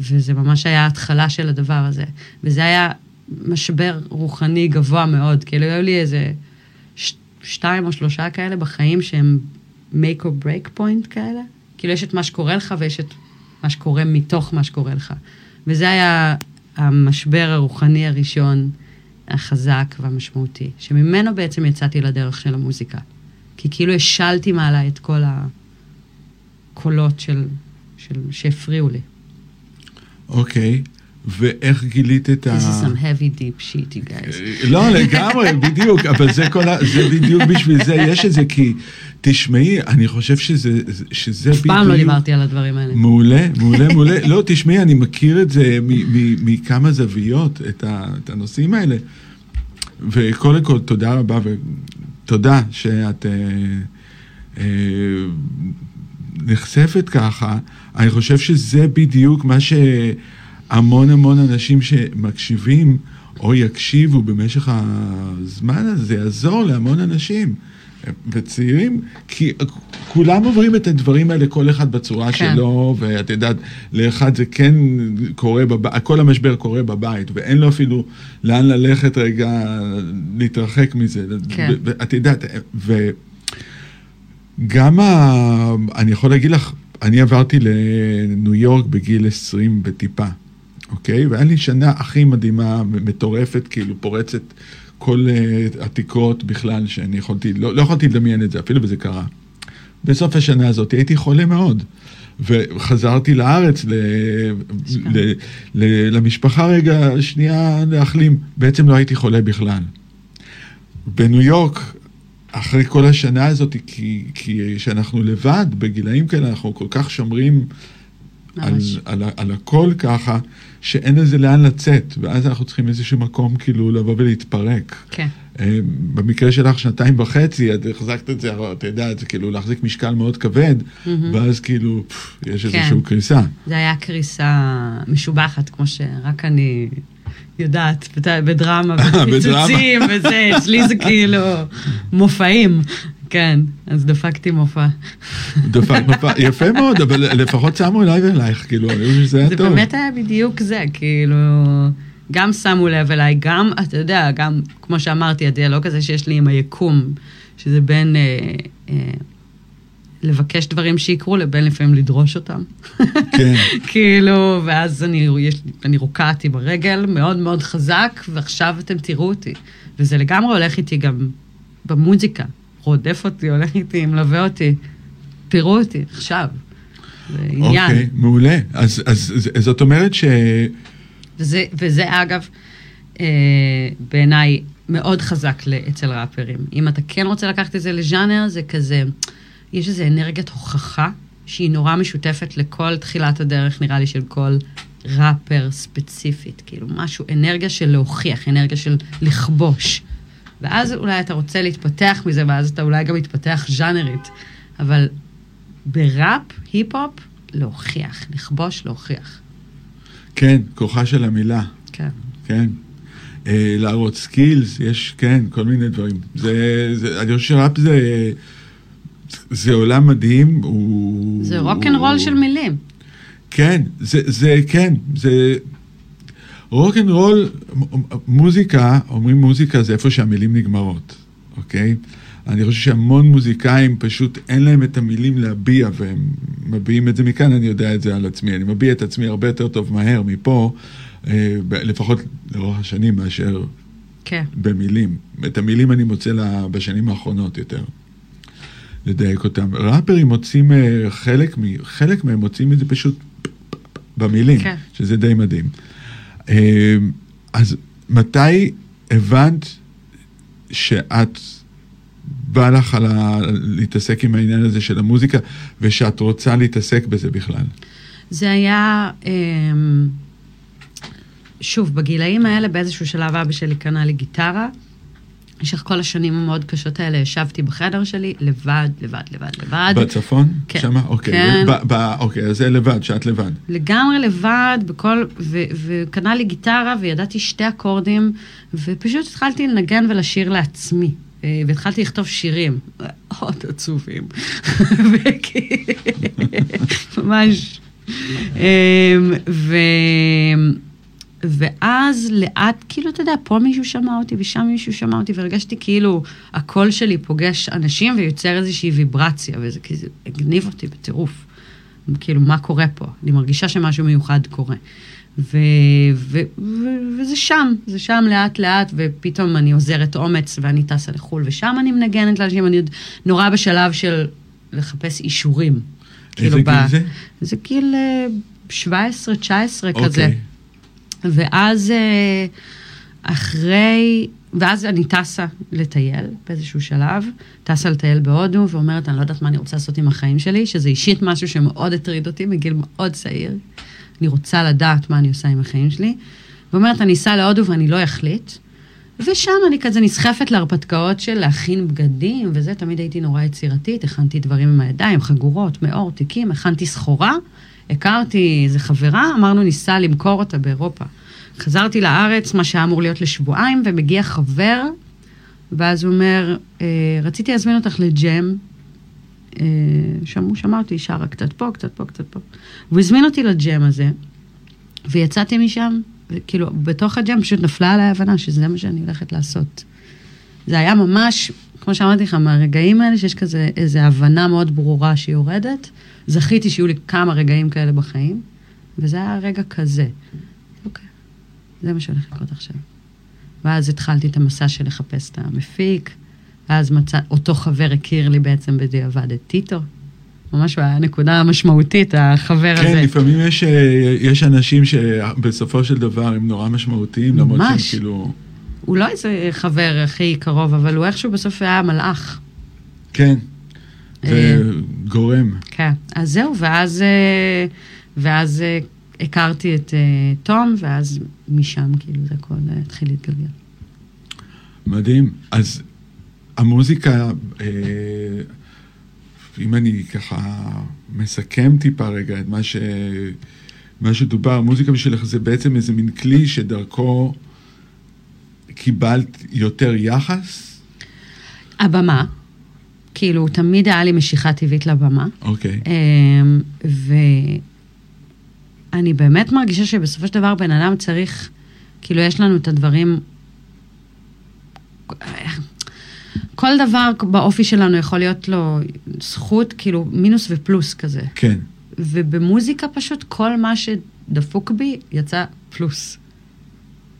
וזה ממש היה ההתחלה של הדבר הזה. וזה היה משבר רוחני גבוה מאוד, כאילו היו לי איזה שתיים או שלושה כאלה בחיים שהם make or break point כאלה. כאילו יש את מה שקורה לך ויש את מה שקורה מתוך מה שקורה לך. וזה היה המשבר הרוחני הראשון, החזק והמשמעותי, שממנו בעצם יצאתי לדרך של המוזיקה. כי כאילו השלתי מעלה את כל הקולות של, של, שהפריעו לי.
אוקיי. Okay. ואיך גילית את
ה... This is some heavy deep shit, you guys.
לא, לגמרי, <laughs> בדיוק, אבל זה כל ה... זה בדיוק בשביל זה, יש את זה, כי תשמעי, אני חושב שזה, שזה
בדיוק... אף פעם לא דיברתי על הדברים האלה.
מעולה, <laughs> מעולה, מעולה. לא, תשמעי, אני מכיר את זה מכמה זוויות, את הנושאים האלה. וקודם כל, תודה רבה, ותודה שאת... אה, אה, נחשפת ככה, אני חושב שזה בדיוק מה שהמון המון אנשים שמקשיבים או יקשיבו במשך הזמן הזה, יעזור להמון אנשים. וצעירים, כי כולם עוברים את הדברים האלה, כל אחד בצורה כן. שלו, ואת יודעת, לאחד זה כן קורה, בב... כל המשבר קורה בבית, ואין לו אפילו לאן ללכת רגע, להתרחק מזה. כן. את יודעת, וגם, ה... אני יכול להגיד לך, אני עברתי לניו יורק בגיל 20 וטיפה, אוקיי? והיה לי שנה הכי מדהימה, מטורפת, כאילו פורצת. כל uh, התקרות בכלל שאני יכולתי, לא, לא יכולתי לדמיין את זה, אפילו וזה קרה. בסוף השנה הזאת הייתי חולה מאוד, וחזרתי לארץ ל, ל, ל, למשפחה רגע שנייה להחלים. בעצם לא הייתי חולה בכלל. בניו יורק, אחרי כל השנה הזאת, כי, כי שאנחנו לבד, בגילאים כאלה, אנחנו כל כך שומרים על, על, על, על הכל ככה, שאין לזה לאן לצאת, ואז אנחנו צריכים איזשהו מקום כאילו לבוא ולהתפרק.
כן.
אה, במקרה שלך שנתיים וחצי, את החזקת את זה, אתה יודע, זה כאילו להחזיק משקל מאוד כבד, mm-hmm. ואז כאילו פף, יש כן. איזושהי קריסה.
זה היה קריסה משובחת, כמו שרק אני יודעת, <laughs> בדרמה, ופיצוצים וזה, אצלי זה כאילו מופעים. כן, אז דפקתי מופע.
דפקת מופע, יפה מאוד, אבל לפחות שמו אליי ואלייך, כאילו, אני חושב שזה היה טוב.
זה באמת היה בדיוק זה, כאילו, גם שמו לב אליי, גם, אתה יודע, גם, כמו שאמרתי, הדיאלוג הזה שיש לי עם היקום, שזה בין אה, אה, לבקש דברים שיקרו, לבין לפעמים לדרוש אותם. כן. <laughs> כאילו, ואז אני, יש, אני רוקעתי ברגל מאוד מאוד חזק, ועכשיו אתם תראו אותי. וזה לגמרי הולך איתי גם במוזיקה. רודף אותי, הולך איתי, מלווה אותי. תראו אותי, עכשיו. זה עניין.
אוקיי, מעולה. אז, אז זאת אומרת ש...
וזה, וזה אגב, אה, בעיניי, מאוד חזק אצל ראפרים. אם אתה כן רוצה לקחת את זה לז'אנר, זה כזה, יש איזו אנרגיית הוכחה שהיא נורא משותפת לכל תחילת הדרך, נראה לי, של כל ראפר ספציפית. כאילו, משהו, אנרגיה של להוכיח, אנרגיה של לכבוש. ואז אולי אתה רוצה להתפתח מזה, ואז אתה אולי גם מתפתח ז'אנרית. אבל בראפ, היפ-הופ, להוכיח, לכבוש, להוכיח.
כן, כוחה של המילה.
כן.
כן. אה, להראות skills, יש, כן, כל מיני דברים. זה, זה אני חושב שראפ זה, זה עולם מדהים. הוא...
זה רוק אנד רול של מילים.
כן, זה, זה, כן, זה... רוק אנד רול, מוזיקה, אומרים מוזיקה זה איפה שהמילים נגמרות, אוקיי? אני חושב שהמון מוזיקאים פשוט אין להם את המילים להביע, והם מביעים את זה מכאן, אני יודע את זה על עצמי. אני מביע את עצמי הרבה יותר טוב מהר מפה, אה, לפחות לאורך השנים מאשר
כן.
במילים. את המילים אני מוצא לה, בשנים האחרונות יותר. לדייק אותם. ראפרים מוצאים אה, חלק, חלק מהם מוצאים את זה פשוט במילים, כן. שזה די מדהים. אמ, אז מתי הבנת שאת בא לך על ה... להתעסק עם העניין הזה של המוזיקה, ושאת רוצה להתעסק בזה בכלל?
זה היה, אמ, שוב, בגילאים האלה באיזשהו שלב אבא שלי קנה לי גיטרה. במשך כל השנים המאוד קשות האלה ישבתי בחדר שלי לבד, לבד, לבד, לבד.
בצפון? כן. שמה? אוקיי. כן. ב, ב, אוקיי, אז זה לבד, שאת לבד.
לגמרי לבד, בכל, וקנה לי גיטרה וידעתי שתי אקורדים, ופשוט התחלתי לנגן ולשיר לעצמי. אה, והתחלתי לכתוב שירים, מאוד עצובים. <laughs> ממש. אמ, ו... ואז לאט, כאילו, אתה יודע, פה מישהו שמע אותי ושם מישהו שמע אותי, והרגשתי כאילו הקול שלי פוגש אנשים ויוצר איזושהי ויברציה, וזה כאילו הגניב אותי בטירוף. כאילו, מה קורה פה? אני מרגישה שמשהו מיוחד קורה. ו- ו- ו- וזה שם, זה שם לאט לאט, ופתאום אני עוזרת אומץ ואני טסה לחו"ל, ושם אני מנגנת לאנשים, אני עוד נורא בשלב של לחפש אישורים.
איזה כאילו גיל זה?
זה גיל 17-19 okay. כזה. ואז אה, אחרי, ואז אני טסה לטייל באיזשהו שלב, טסה לטייל בהודו, ואומרת, אני לא יודעת מה אני רוצה לעשות עם החיים שלי, שזה אישית משהו שמאוד הטריד אותי מגיל מאוד צעיר. אני רוצה לדעת מה אני עושה עם החיים שלי. ואומרת, אני אסע להודו ואני לא אחליט, ושם אני כזה נסחפת להרפתקאות של להכין בגדים וזה, תמיד הייתי נורא יצירתית, הכנתי דברים עם הידיים, חגורות, מאור, תיקים, הכנתי סחורה, הכרתי איזה חברה, אמרנו ניסע למכור אותה באירופה. חזרתי לארץ, מה שהיה אמור להיות לשבועיים, ומגיע חבר, ואז הוא אומר, אה, רציתי להזמין אותך לג'ם, אה, שמעו, שמרתי, שרה קצת פה, קצת פה, קצת פה. והוא הזמין אותי לג'ם הזה, ויצאתי משם, כאילו, בתוך הג'ם פשוט נפלה עליי ההבנה שזה מה שאני הולכת לעשות. זה היה ממש, כמו שאמרתי לך, מהרגעים האלה שיש כזה איזו הבנה מאוד ברורה שהיא יורדת, זכיתי שיהיו לי כמה רגעים כאלה בחיים, וזה היה רגע כזה. אוקיי, זה מה שהולך לקרות עכשיו. ואז התחלתי את המסע של לחפש את המפיק, ואז מצא, אותו חבר הכיר לי בעצם בדיעבד את טיטו. ממש היה נקודה משמעותית, החבר
כן,
הזה.
כן, לפעמים יש, אה, יש אנשים שבסופו של דבר הם נורא משמעותיים, למרות שהם. כאילו...
הוא לא איזה חבר הכי קרוב, אבל הוא איכשהו בסוף היה מלאך.
כן. זה גורם.
כן. אז זהו, ואז, אה, ואז אה, הכרתי את אה, תום, ואז משם כאילו זה הכל אה, התחיל להתגלגל.
מדהים. אז המוזיקה, אה, אם אני ככה מסכם טיפה רגע את מה, ש, מה שדובר, המוזיקה בשבילך זה בעצם איזה מין כלי שדרכו קיבלת יותר יחס?
הבמה, כאילו, תמיד היה לי משיכה טבעית לבמה.
אוקיי.
אמ, ואני באמת מרגישה שבסופו של דבר בן אדם צריך, כאילו יש לנו את הדברים, כל דבר באופי שלנו יכול להיות לו זכות, כאילו מינוס ופלוס כזה.
כן.
ובמוזיקה פשוט כל מה שדפוק בי יצא פלוס.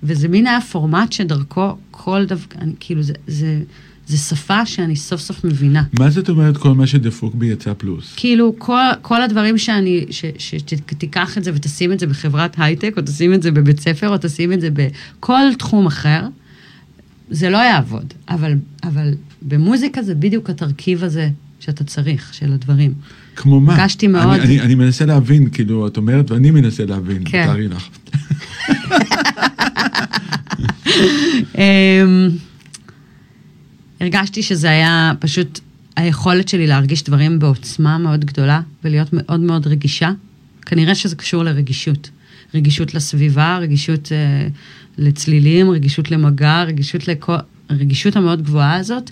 וזה מין היה פורמט שדרכו כל דבר, כאילו זה, זה, זה שפה שאני סוף סוף מבינה.
מה זאת אומרת כל מה שדפוק בי יצא פלוס?
כאילו, כל, כל הדברים שאני, שתיקח את זה ותשים את זה בחברת הייטק, או תשים את זה בבית ספר, או תשים את זה בכל תחום אחר, זה לא יעבוד. אבל, אבל במוזיקה זה בדיוק התרכיב הזה שאתה צריך, של הדברים.
כמו מה?
הרגשתי מאוד-
אני, אני, אני מנסה להבין, כאילו, את אומרת, ואני מנסה להבין,
כן.
תארי לך. <laughs>
הרגשתי שזה היה פשוט היכולת שלי להרגיש דברים בעוצמה מאוד גדולה ולהיות מאוד מאוד רגישה. כנראה שזה קשור לרגישות. רגישות לסביבה, רגישות אה, לצלילים, רגישות למגע, רגישות לכל... הרגישות המאוד גבוהה הזאת,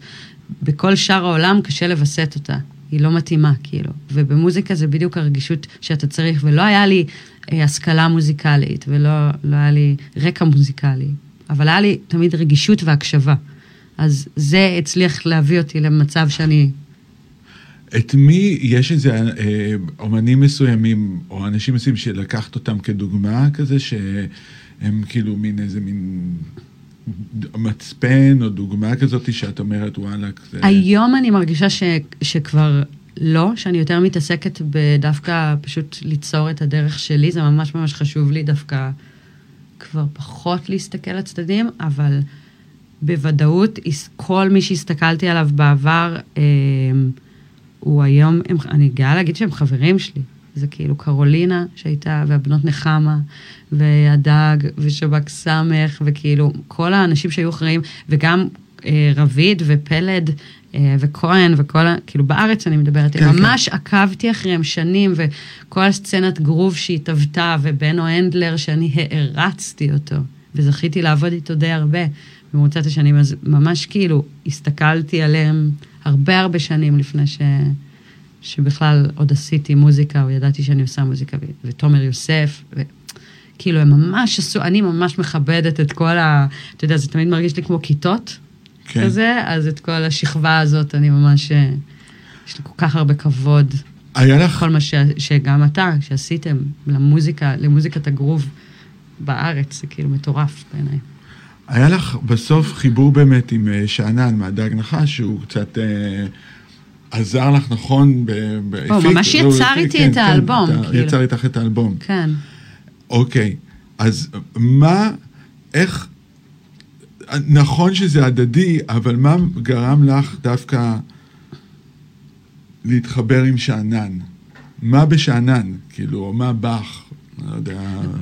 בכל שאר העולם קשה לווסת אותה. היא לא מתאימה, כאילו. ובמוזיקה זה בדיוק הרגישות שאתה צריך, ולא היה לי אה, השכלה מוזיקלית, ולא לא היה לי רקע מוזיקלי, אבל היה לי תמיד רגישות והקשבה. אז זה הצליח להביא אותי למצב שאני...
את מי, יש איזה אה, אומנים מסוימים, או אנשים מסוימים שלקחת אותם כדוגמה כזה, שהם כאילו מין איזה מין מצפן, או דוגמה כזאת, שאת אומרת, וואלה, זה...
היום אני מרגישה ש, שכבר לא, שאני יותר מתעסקת בדווקא פשוט ליצור את הדרך שלי, זה ממש ממש חשוב לי דווקא כבר פחות להסתכל לצדדים, אבל בוודאות, כל מי שהסתכלתי עליו בעבר, אה, הוא היום, הם, אני גאה להגיד שהם חברים שלי. זה כאילו קרולינה שהייתה, והבנות נחמה, והדג, ושב"כ סמך, וכאילו כל האנשים שהיו אחראים, וגם אה, רביד ופלד אה, וכהן וכל ה... כאילו בארץ אני מדברת,
כן,
כן, ממש כן. עקבתי אחריהם שנים, וכל הסצנת גרוב שהתהוותה, ובנו הנדלר שאני הערצתי אותו, וזכיתי לעבוד איתו די הרבה במרוצת השנים, אז ממש כאילו הסתכלתי עליהם הרבה הרבה שנים לפני ש... שבכלל עוד עשיתי מוזיקה, או ידעתי שאני עושה מוזיקה, ו- ותומר יוסף, וכאילו הם ממש עשו, אני ממש מכבדת את כל ה... אתה יודע, זה תמיד מרגיש לי כמו כיתות
כן.
כזה, אז את כל השכבה הזאת, אני ממש, אה, יש לי כל כך הרבה כבוד.
היה לך,
כל מה ש, שגם אתה, שעשיתם למוזיקה, למוזיקת הגרוב בארץ, זה כאילו מטורף בעיניי.
היה לך בסוף חיבור באמת עם אה, שאנן מהדג נחש, שהוא קצת אה, עזר לך, נכון? ב- ב-
הוא
הפיק-
ממש
לא,
יצר
הפיק,
איתי
כן,
את
כן,
האלבום,
אתה-
כאילו.
יצר איתך את האלבום.
כן.
אוקיי, אז מה, איך, נכון שזה הדדי, אבל מה גרם לך דווקא להתחבר עם שאנן? מה בשאנן? כאילו, מה בך? לא.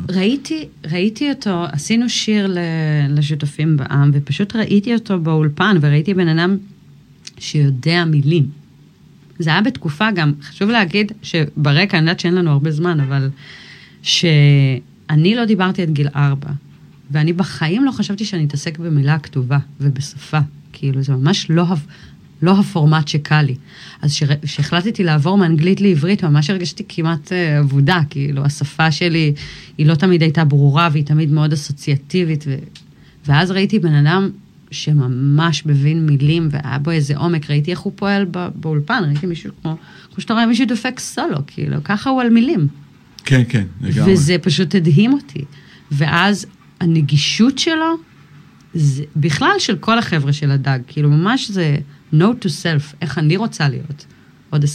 ראיתי, ראיתי אותו, עשינו שיר לשותפים בעם, ופשוט ראיתי אותו באולפן, וראיתי בן אדם שיודע מילים. זה היה בתקופה גם, חשוב להגיד שברקע, אני יודעת שאין לנו הרבה זמן, אבל שאני לא דיברתי עד גיל ארבע, ואני בחיים לא חשבתי שאני אתעסק במילה כתובה ובשפה. כאילו, זה ממש לא, לא הפורמט שקל לי. אז כשהחלטתי לעבור מאנגלית לעברית, ממש הרגשתי כמעט אה, אבודה, כאילו, השפה שלי, היא לא תמיד הייתה ברורה, והיא תמיד מאוד אסוציאטיבית, ו... ואז ראיתי בן אדם שממש מבין מילים, והיה בו איזה עומק, ראיתי איך הוא פועל בא, באולפן, ראיתי מישהו כמו, כמו שאתה רואה, מישהו דופק סולו, כאילו, ככה הוא על מילים.
כן, כן, לגמרי.
וזה פשוט הדהים אותי. ואז הנגישות שלו, זה בכלל של כל החבר'ה של הדג, כאילו ממש זה note to self, איך אני רוצה להיות עוד 20-30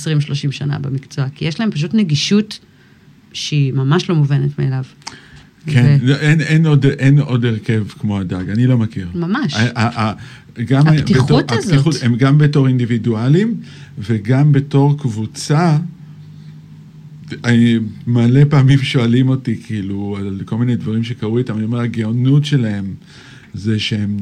שנה במקצוע, כי יש להם פשוט נגישות שהיא ממש לא מובנת מאליו.
כן,
ו-
לא, אין, אין, עוד, אין עוד הרכב כמו הדג, אני לא מכיר.
ממש.
ה- ה- ה- גם
הפתיחות
בתור,
הזאת.
הפתיחות, הם גם בתור אינדיבידואלים וגם בתור קבוצה. אני מלא פעמים שואלים אותי, כאילו, על כל מיני דברים שקרו איתם, אני אומר, הגאונות שלהם זה שהם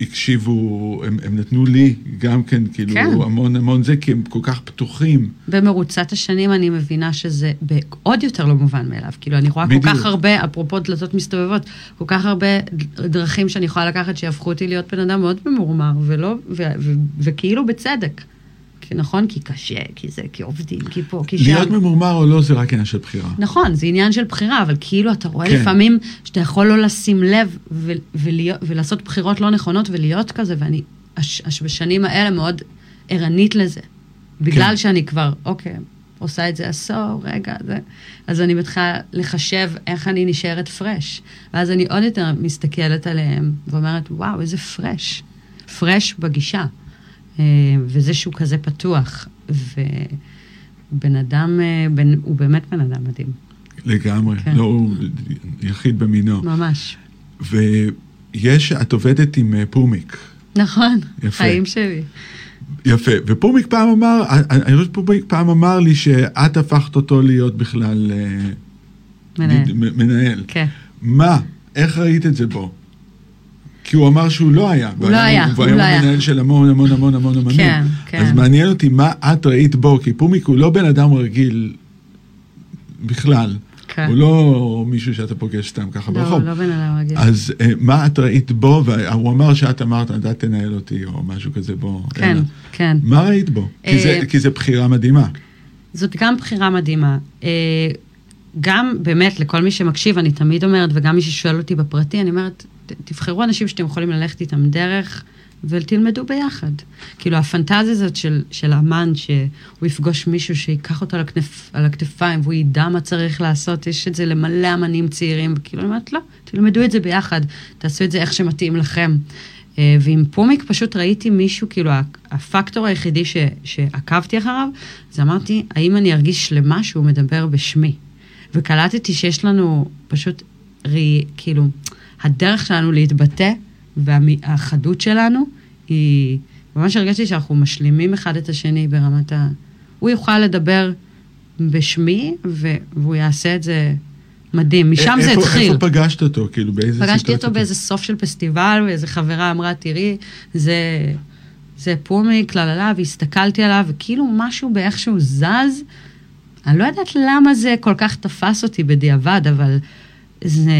הקשיבו, הם, הם נתנו לי גם כן, כאילו,
כן.
המון המון זה, כי הם כל כך פתוחים.
במרוצת השנים אני מבינה שזה עוד יותר לא מובן מאליו. כאילו, אני רואה
בדיוק.
כל כך הרבה, אפרופו דלתות מסתובבות, כל כך הרבה דרכים שאני יכולה לקחת שיהפכו אותי להיות בן אדם מאוד ממורמר, ולא, ו, ו, וכאילו בצדק. כי נכון, כי קשה, כי זה, כי עובדים, כי פה, כי שם.
להיות ממורמר או לא זה רק עניין של בחירה.
נכון, זה עניין של בחירה, אבל כאילו אתה רואה
כן.
לפעמים שאתה יכול לא לשים לב ו- ולהיות, ולעשות בחירות לא נכונות ולהיות כזה, ואני הש- הש- בשנים האלה מאוד ערנית לזה. בגלל
כן.
שאני כבר, אוקיי, עושה את זה עשור, רגע, זה... אז אני מתחילה לחשב איך אני נשארת פרש. ואז אני עוד יותר מסתכלת עליהם ואומרת, וואו, איזה פרש. פרש בגישה. אה, וזה שהוא כזה פתוח. ובן אדם, אה, בן, הוא באמת בן אדם מדהים.
לגמרי,
כן.
לא, הוא יחיד במינו.
ממש.
ויש, את עובדת עם אה, פומיק.
נכון,
יפה.
חיים שלי.
יפה, ופומיק פעם אמר, אני חושב שפומיק פעם אמר לי שאת הפכת אותו להיות בכלל
מנהל.
מנהל.
כן.
מה? איך ראית את זה בו? כי הוא אמר שהוא לא היה.
הוא לא היה, הוא
והיום
לא היה.
מנהל של המון המון המון המון אמנים.
כן, כן.
אז מעניין אותי מה את ראית בו, כי פומיק הוא לא בן אדם רגיל בכלל.
כן.
הוא לא מישהו שאתה פוגש סתם ככה
לא,
ברחוב.
לא בן אדם רגיל.
אז אה, מה את ראית בו, והוא אמר שאת אמרת, אתה תנהל אותי, או משהו כזה בו.
כן,
אלא.
כן.
מה ראית בו? כי זה-
אה,
כי זו בחירה מדהימה.
זאת גם בחירה מדהימה. אה, גם באמת, לכל מי שמקשיב, אני תמיד אומרת, וגם מי ששואל אותי בפרטי, אני אומרת, תבחרו אנשים שאתם יכולים ללכת איתם דרך, ותלמדו ביחד. כאילו, הפנטזיה הזאת של, של אמן, שהוא יפגוש מישהו שיקח אותו על, הכנף, על הכתפיים, והוא ידע מה צריך לעשות, יש את זה למלא אמנים צעירים, כאילו, אני אומרת, לא, תלמדו את זה ביחד, תעשו את זה איך שמתאים לכם. אה, ועם פומיק פשוט ראיתי מישהו, כאילו, הפקטור היחידי ש, שעקבתי אחריו, זה אמרתי, האם אני ארגיש שלמה שהוא מדבר בשמי? וקלטתי שיש לנו פשוט, ראי, כאילו, הדרך שלנו להתבטא והחדות שלנו היא, ממש הרגשתי שאנחנו משלימים אחד את השני ברמת ה... הוא יוכל לדבר בשמי, ו... והוא יעשה את זה מדהים. משם זה
איפה-
התחיל.
איפה פגשת אותו? כאילו, באיזה
פגשתי
סיטואציה?
אותו באיזה סוף של פסטיבל, ואיזה חברה אמרה, תראי, זה, זה פומיק, לה לה לה, והסתכלתי עליו, וכאילו משהו באיך שהוא זז, אני לא יודעת למה זה כל כך תפס אותי בדיעבד, אבל זה,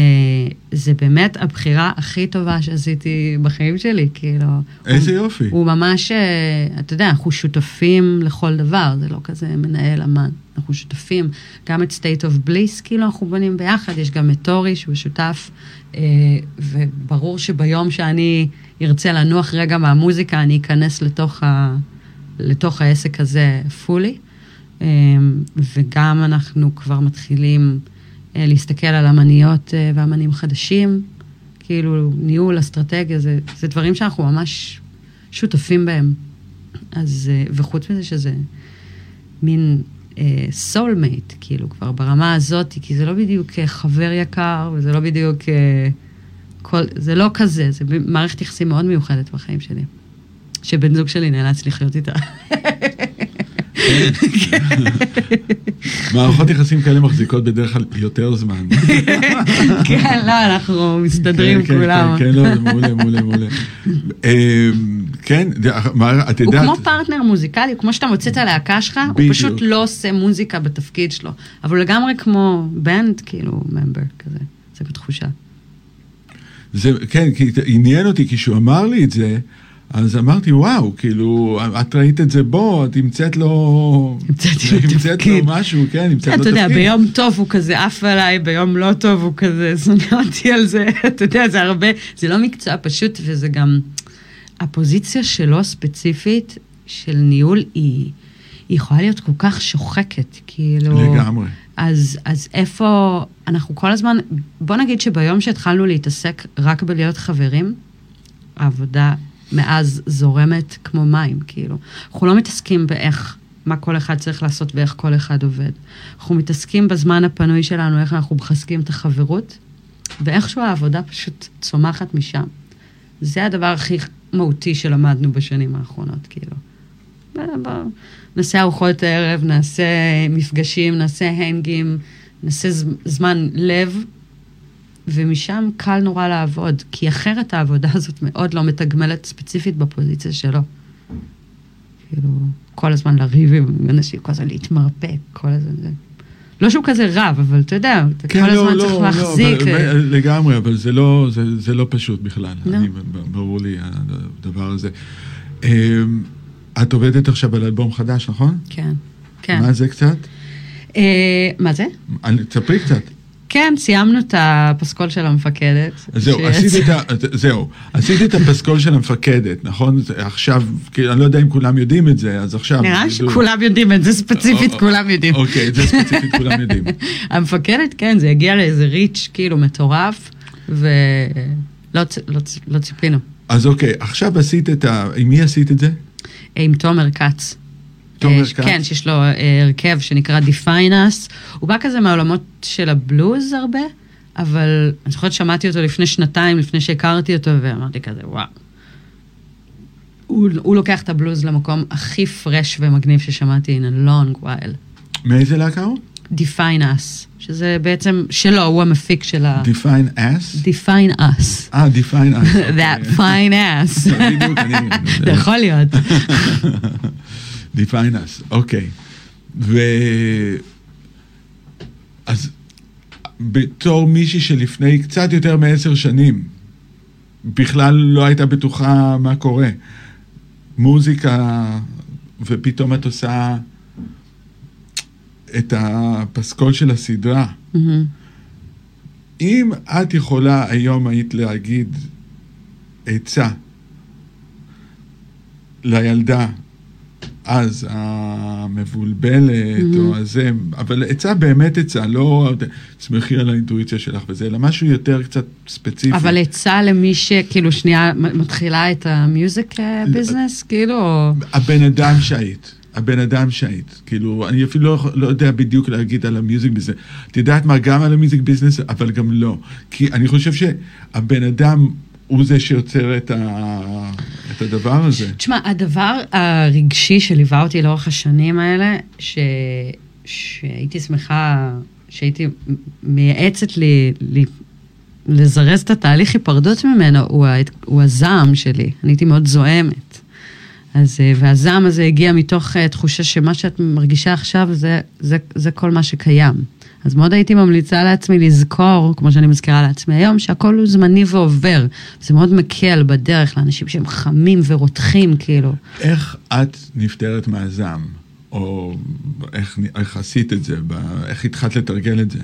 זה באמת הבחירה הכי טובה שעשיתי בחיים שלי, כאילו.
איזה
הוא,
יופי.
הוא ממש, אה, אתה יודע, אנחנו שותפים לכל דבר, זה לא כזה מנהל אמן. אנחנו שותפים, גם את state of bliss, כאילו אנחנו בונים ביחד, יש גם את טורי שהוא שותף, אה, וברור שביום שאני ארצה לנוח רגע מהמוזיקה, אני אכנס לתוך, ה, לתוך העסק הזה פולי. אה, וגם אנחנו כבר מתחילים אה, להסתכל על אמניות אה, ואמנים חדשים, כאילו ניהול, אסטרטגיה, זה, זה דברים שאנחנו ממש שותפים בהם. אז, אה, וחוץ מזה שזה מין סולמייט, כאילו, כבר ברמה הזאת, כי זה לא בדיוק חבר יקר, וזה לא בדיוק... אה, כל, זה לא כזה, זה מערכת יחסים מאוד מיוחדת בחיים שלי. שבן זוג שלי נאלץ לחיות איתה. <laughs>
מערכות יחסים כאלה מחזיקות בדרך כלל יותר זמן.
כן, לא, אנחנו מסתדרים
כן, כן,
כולם.
כן, כן, לא, זה מעולה, מעולה, מעולה. אה, כן, מה, את
הוא
יודעת...
כמו פרטנר מוזיקלי, כמו שאתה מוצא את הלהקה שלך, הוא. פשוט לא עושה מוזיקה בתפקיד שלו. אבל הוא לגמרי כמו בנד, כאילו, ממבר כזה. זה בתחושה.
זה, כן, כי עניין אותי, כשהוא אמר לי את זה, אז אמרתי, וואו, כאילו, את ראית את זה בו, את המצאת לו...
המצאתי לו
המצאת לו
תפקיד.
משהו, כן, המצאת לו
אתה יודע,
תפקיד.
ביום טוב הוא כזה עף עליי, ביום לא טוב הוא כזה <laughs> שונא אותי על זה. אתה יודע, זה הרבה, זה לא מקצוע פשוט, וזה גם... הפוזיציה שלו ספציפית, של ניהול, היא, היא יכולה להיות כל כך שוחקת, כאילו...
לגמרי.
אז, אז איפה, אנחנו כל הזמן, בוא נגיד שביום שהתחלנו להתעסק רק בלהיות חברים, העבודה מאז זורמת כמו מים, כאילו. אנחנו לא מתעסקים באיך, מה כל אחד צריך לעשות ואיך כל אחד עובד. אנחנו מתעסקים בזמן הפנוי שלנו, איך אנחנו מחזקים את החברות, ואיכשהו העבודה פשוט צומחת משם. זה הדבר הכי מהותי שלמדנו בשנים האחרונות, כאילו. נעשה ארוחות ערב, נעשה מפגשים, נעשה הנגים, נעשה זמן לב, ומשם קל נורא לעבוד, כי אחרת העבודה הזאת מאוד לא מתגמלת ספציפית בפוזיציה שלו. כאילו, כל הזמן לריב עם אנשים, כל הזמן להתמרפק, כל הזמן זה. לא שהוא כזה רב, אבל אתה יודע, אתה
כן,
כל
לא,
הזמן
לא,
צריך
לא,
להחזיק.
אבל-
אה,
לגמרי, אבל זה לא, זה, זה לא פשוט בכלל.
לא.
אני, ברור לי הדבר הזה. אמ, את עובדת עכשיו על אלבום חדש, נכון?
כן, כן.
מה זה קצת?
אה, מה זה?
תספרי קצת.
כן, סיימנו את הפסקול של המפקדת.
זהו, עשית <laughs> את. זהו, עשית את הפסקול של המפקדת, נכון? עכשיו, אני לא יודע אם כולם יודעים את זה, אז עכשיו...
נראה. שכולם יודעים את זה, ספציפית
או-
כולם יודעים.
אוקיי, זה ספציפית כולם יודעים. <laughs>
המפקדת, כן, זה הגיע לאיזה ריץ' כאילו מטורף, ולא לא לא ציפינו.
אז אוקיי, עכשיו עשית את ה... עם מי עשית את זה?
עם תומר כץ.
תומר
אה,
כץ?
כן, שיש לו אה, הרכב שנקרא Define Us. הוא בא כזה מהעולמות של הבלוז הרבה, אבל אני זוכרת ששמעתי אותו לפני שנתיים, לפני שהכרתי אותו, ואמרתי כזה, וואו. הוא, הוא לוקח את הבלוז למקום הכי פרש ומגניב ששמעתי in a long while.
מאיזה להקה הוא?
Define Us, שזה בעצם שלו, הוא המפיק של ה...
Define Ass?
Define Us.
אה, Define Ass. <laughs>
That
אוקיי.
fine ass. <laughs>
בדיוק, אני-
זה <laughs> יכול להיות.
Define Us, אוקיי. ו... אז בתור מישהי שלפני קצת יותר מעשר שנים, בכלל לא הייתה בטוחה מה קורה. מוזיקה, ופתאום את עושה את הפסקול של הסדרה.
מהמם.
אם את יכולה היום היית להגיד עצה לילדה, אז המבולבלת. או הזה, אבל עצה באמת עצה, לא תסמכי על האינטואיציה שלך וזה, אלא משהו יותר קצת ספציפי.
אבל עצה למי שכאילו שנייה מתחילה את ה music business, כאילו.
הבן אדם שהיית, הבן אדם שהיית, כאילו, אני אפילו לא, לא יודע בדיוק להגיד על ה music business. את יודעת מה, גם על המיוזיק ביזנס, אבל גם לא. כי אני חושב שהבן אדם הוא זה שיוצר את, ה, את הדבר הזה.
תשמע, הדבר הרגשי שליווה אותי לאורך השנים האלה, ש... שהייתי שמחה, שהייתי מייעצת לי, לי לזרז את התהליך היפרדות ממנו, הוא, ה... הוא הזעם שלי. אני הייתי מאוד זועמת. אז, אה, והזעם הזה הגיע מתוך uh, תחושה שמה שאת מרגישה עכשיו זה, זה, זה כל מה שקיים. אז מאוד הייתי ממליצה לעצמי לזכור, כמו שאני מזכירה לעצמי היום, שהכל הוא זמני ועובר. זה מאוד מקל בדרך לאנשים שהם חמים ורותחים, כאילו.
איך את נפטרת מהזעם? או איך, איך עשית את זה? איך התחלת לתרגל את זה?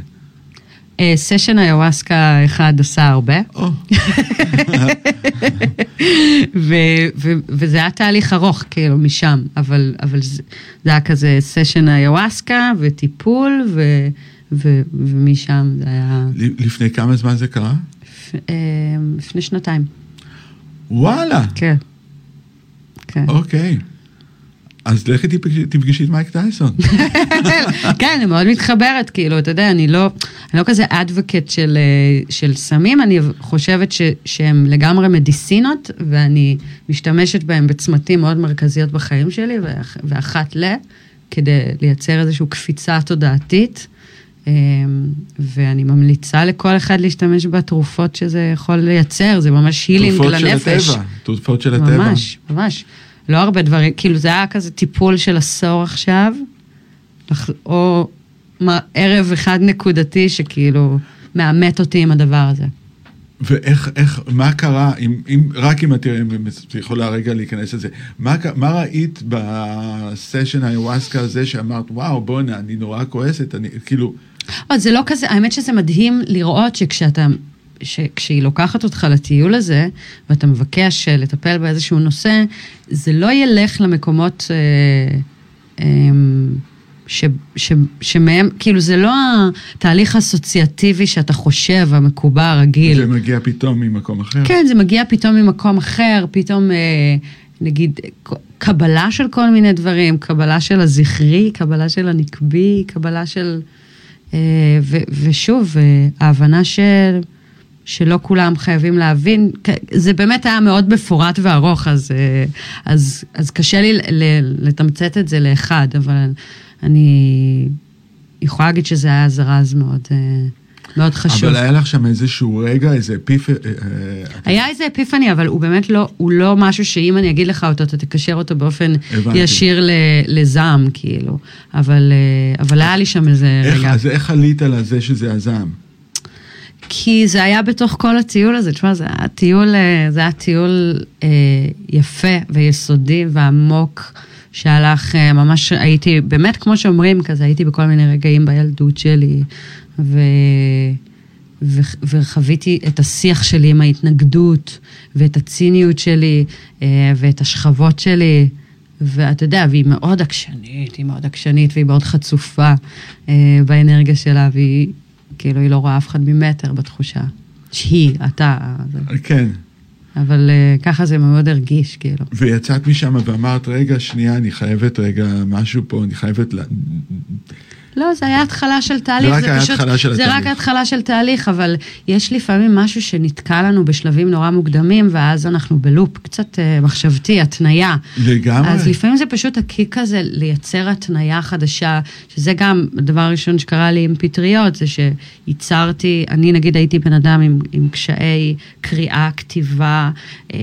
אה, סשן איוואסקה אחד עשה הרבה, <laughs> וזה היה תהליך ארוך, כאילו, משם, אבל, אבל זה, זה היה כזה סשן איוואסקה וטיפול, ו- ו- ומשם זה היה
לפני כמה זמן זה קרה?
אה, לפני שנתיים.
וואלה,
כן. כן.
אוקיי. אז לכי תפגשי, תפגשי את מייק טייסון. <laughs>
כן, אני מאוד מתחברת, כאילו, אתה יודע, אני לא, אני לא כזה אדווקט של, אה, של סמים, אני חושבת ש, שהם לגמרי מדיסינות, ואני משתמשת בהם בצמתים מאוד מרכזיות בחיים שלי, ואח, ואחת ל, כדי לייצר איזושהי קפיצה תודעתית. אמ, ואני ממליצה לכל אחד להשתמש בתרופות שזה יכול לייצר, זה ממש הילינג לנפש.
תרופות של הטבע, תרופות של הטבע.
ממש, ממש. לא הרבה דברים, כאילו זה היה כזה טיפול של עשור עכשיו, או ערב אחד נקודתי שכאילו מאמת אותי עם הדבר הזה.
ואיך, איך, מה קרה, אם, אם, רק אם את יכולה רגע להיכנס לזה, מה, מה ראית בסשן האיוואסקה הזה שאמרת, וואו, בואנה, אני נורא כועסת, אני, כאילו...
עוד, זה לא כזה, האמת שזה מדהים לראות שכשאתה, שכשהיא לוקחת אותך לטיול הזה, ואתה מבקש אה, לטפל באיזשהו נושא, זה לא ילך למקומות... אה, אה, ש, ש, שמהם, כאילו זה לא התהליך האסוציאטיבי שאתה חושב, המקובע, הרגיל.
זה מגיע פתאום ממקום אחר.
כן, זה מגיע פתאום ממקום אחר, פתאום, אה, נגיד, קבלה של כל מיני דברים, קבלה של הזכרי, קבלה של הנקבי, קבלה של... אה, ו, ושוב, אה, ההבנה של... שלא כולם חייבים להבין, זה באמת היה מאוד מפורט וארוך, אז, אז, אז קשה לי לתמצת את זה לאחד, אבל אני יכולה להגיד שזה היה זרז מאוד, אה, מאוד חשוב.
אבל היה לך שם איזשהו רגע, איזה אפיפני? אה,
אה, היה איזה אפיפני, אבל הוא באמת לא, הוא לא משהו שאם אני אגיד לך אותו, אתה תקשר אותו באופן הבנתי. ישיר לזעם, כאילו. אבל, אבל היה לי שם איזה
איך,
רגע.
אז איך עלית על זה שזה הזעם?
כי זה היה בתוך כל הטיול הזה, תשמע, זה היה טיול, זה היה טיול אה, יפה ויסודי ועמוק. שהלך, אה, ממש הייתי, באמת כמו שאומרים, כזה הייתי בכל מיני רגעים בילדות שלי, ו... ו... וחוויתי את השיח שלי עם ההתנגדות, ואת הציניות שלי, אה, ואת השכבות שלי. ואתה יודע, והיא מאוד עקשנית, היא מאוד עקשנית, והיא מאוד חצופה אה, באנרגיה שלה, והיא, כאילו, היא לא רואה אף אחד ממטר בתחושה. שהיא, אתה.
כן.
אבל uh, ככה זה מאוד הרגיש, כאילו.
ויצאת משם ואמרת, רגע, שנייה, אני חייבת רגע משהו פה, אני חייבת... לה...
לא, זה היה התחלה של תהליך.
זה רק היה התחלה של
התהליך. זה רק התחלה של תהליך, אבל יש לפעמים משהו שנתקע לנו בשלבים נורא מוקדמים, ואז אנחנו בלופ קצת uh, מחשבתי, התניה.
לגמרי.
אז לפעמים זה פשוט הקיק הזה לייצר התניה חדשה, שזה גם הדבר הראשון שקרה לי עם פטריות, זה שייצרתי, אני נגיד הייתי בן אדם עם, עם קשיי קריאה, כתיבה, uh,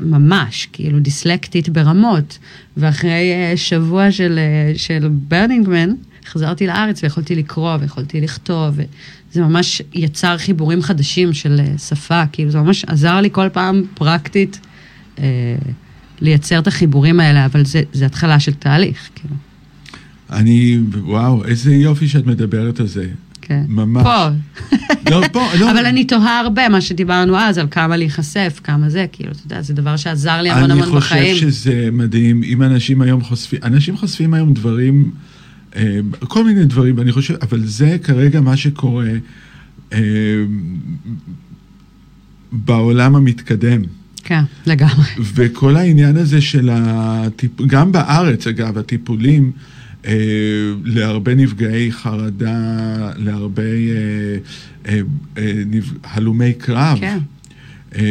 ממש, כאילו דיסלקטית ברמות, ואחרי uh, שבוע של, uh, של ברנינגמן, חזרתי לארץ ויכולתי לקרוא ויכולתי לכתוב, וזה ממש יצר חיבורים חדשים של אה, שפה, כאילו זה ממש עזר לי כל פעם פרקטית אה, לייצר את החיבורים האלה, אבל זה, זה התחלה של תהליך, כאילו.
אני, וואו, איזה יופי שאת מדברת על זה.
כן.
ממש.
פה.
לא, <laughs> פה, לא.
אבל אני תוהה הרבה, מה שדיברנו אז, על כמה להיחשף, כמה זה, כאילו, אתה יודע, זה דבר שעזר לי המון המון בחיים.
אני חושב שזה מדהים, אם אנשים היום חושפים, אנשים חושפים היום דברים... אה, כל מיני דברים, אני חושב, אבל זה כרגע מה שקורה אה, בעולם המתקדם.
כן, לגמרי.
וכל העניין הזה של הטיפ... גם בארץ, אגב, הטיפולים אה, להרבה נפגעי חרדה, להרבה אה, אה, אה, נפ... הלומי קרב.
כן.
אה,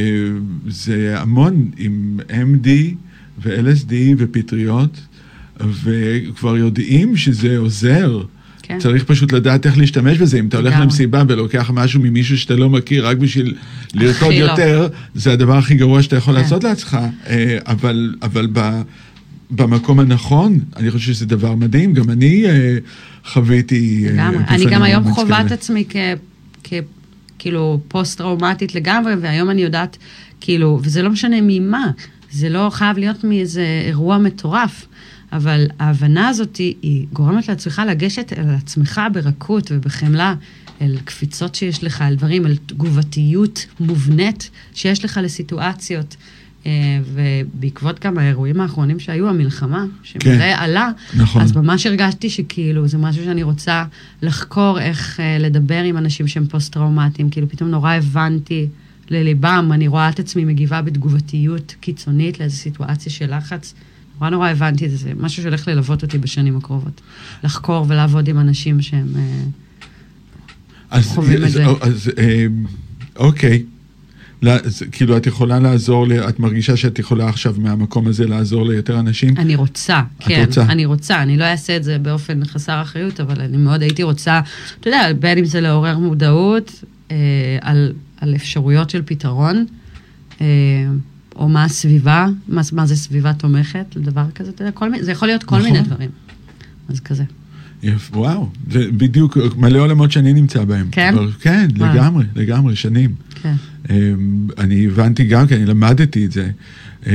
זה המון עם MD ו-LSD ופטריות. וכבר יודעים שזה עוזר. כן. צריך פשוט לדעת איך להשתמש בזה. אם אתה הולך למסיבה ולוקח משהו ממישהו שאתה לא מכיר רק בשביל לרקוד לא. יותר, לא. זה הדבר הכי גרוע שאתה יכול כן. לעשות לעצמך. אה, אבל, אבל ב, במקום הנכון, אני חושב שזה דבר מדהים. גם אני אה, חוויתי...
אה, לגמרי. אני גם היום חווה את עצמי כ... כ... כאילו פוסט-טראומטית לגמרי, והיום אני יודעת, כאילו, וזה לא משנה ממה, זה לא חייב להיות מאיזה אירוע מטורף. אבל ההבנה הזאת היא, היא גורמת לעצמך לגשת אל עצמך ברכות ובחמלה, אל קפיצות שיש לך, אל דברים, אל תגובתיות מובנית שיש לך לסיטואציות. אה, ובעקבות גם האירועים האחרונים שהיו, המלחמה, שמלא כן, עלה, נכון. אז ממש הרגשתי שכאילו זה משהו שאני רוצה לחקור איך אה, לדבר עם אנשים שהם פוסט-טראומטיים, כאילו פתאום נורא הבנתי לליבם, אני רואה את עצמי מגיבה בתגובתיות קיצונית לאיזו סיטואציה של לחץ. נורא נורא הבנתי את זה, זה משהו שהולך ללוות אותי בשנים הקרובות. לחקור ולעבוד עם אנשים שהם אה,
אז, חווים אז, את זה. אז, אה, אוקיי. לה- כאילו, את יכולה לעזור, ל- את מרגישה שאת יכולה עכשיו מהמקום הזה לעזור ליותר אנשים?
אני רוצה,
את
כן,
רוצה?
אני רוצה, אני לא אעשה את זה באופן חסר אחריות, אבל אני מאוד הייתי רוצה, אתה יודע, בין אם זה לעורר מודעות אה, על, על אפשרויות של פתרון, אה, או מה הסביבה, מה, מה זה סביבה תומכת לדבר כזה, אתה יודע, כל זה יכול להיות כל
נכון.
מיני דברים. אז כזה.
יפ- וואו, זה בדיוק מלא עולמות שאני נמצא בהם.
כן?
כבר- כן,
וואו.
לגמרי, לגמרי, שנים.
כן.
אמ, אני הבנתי גם, כי אני למדתי את זה. אה,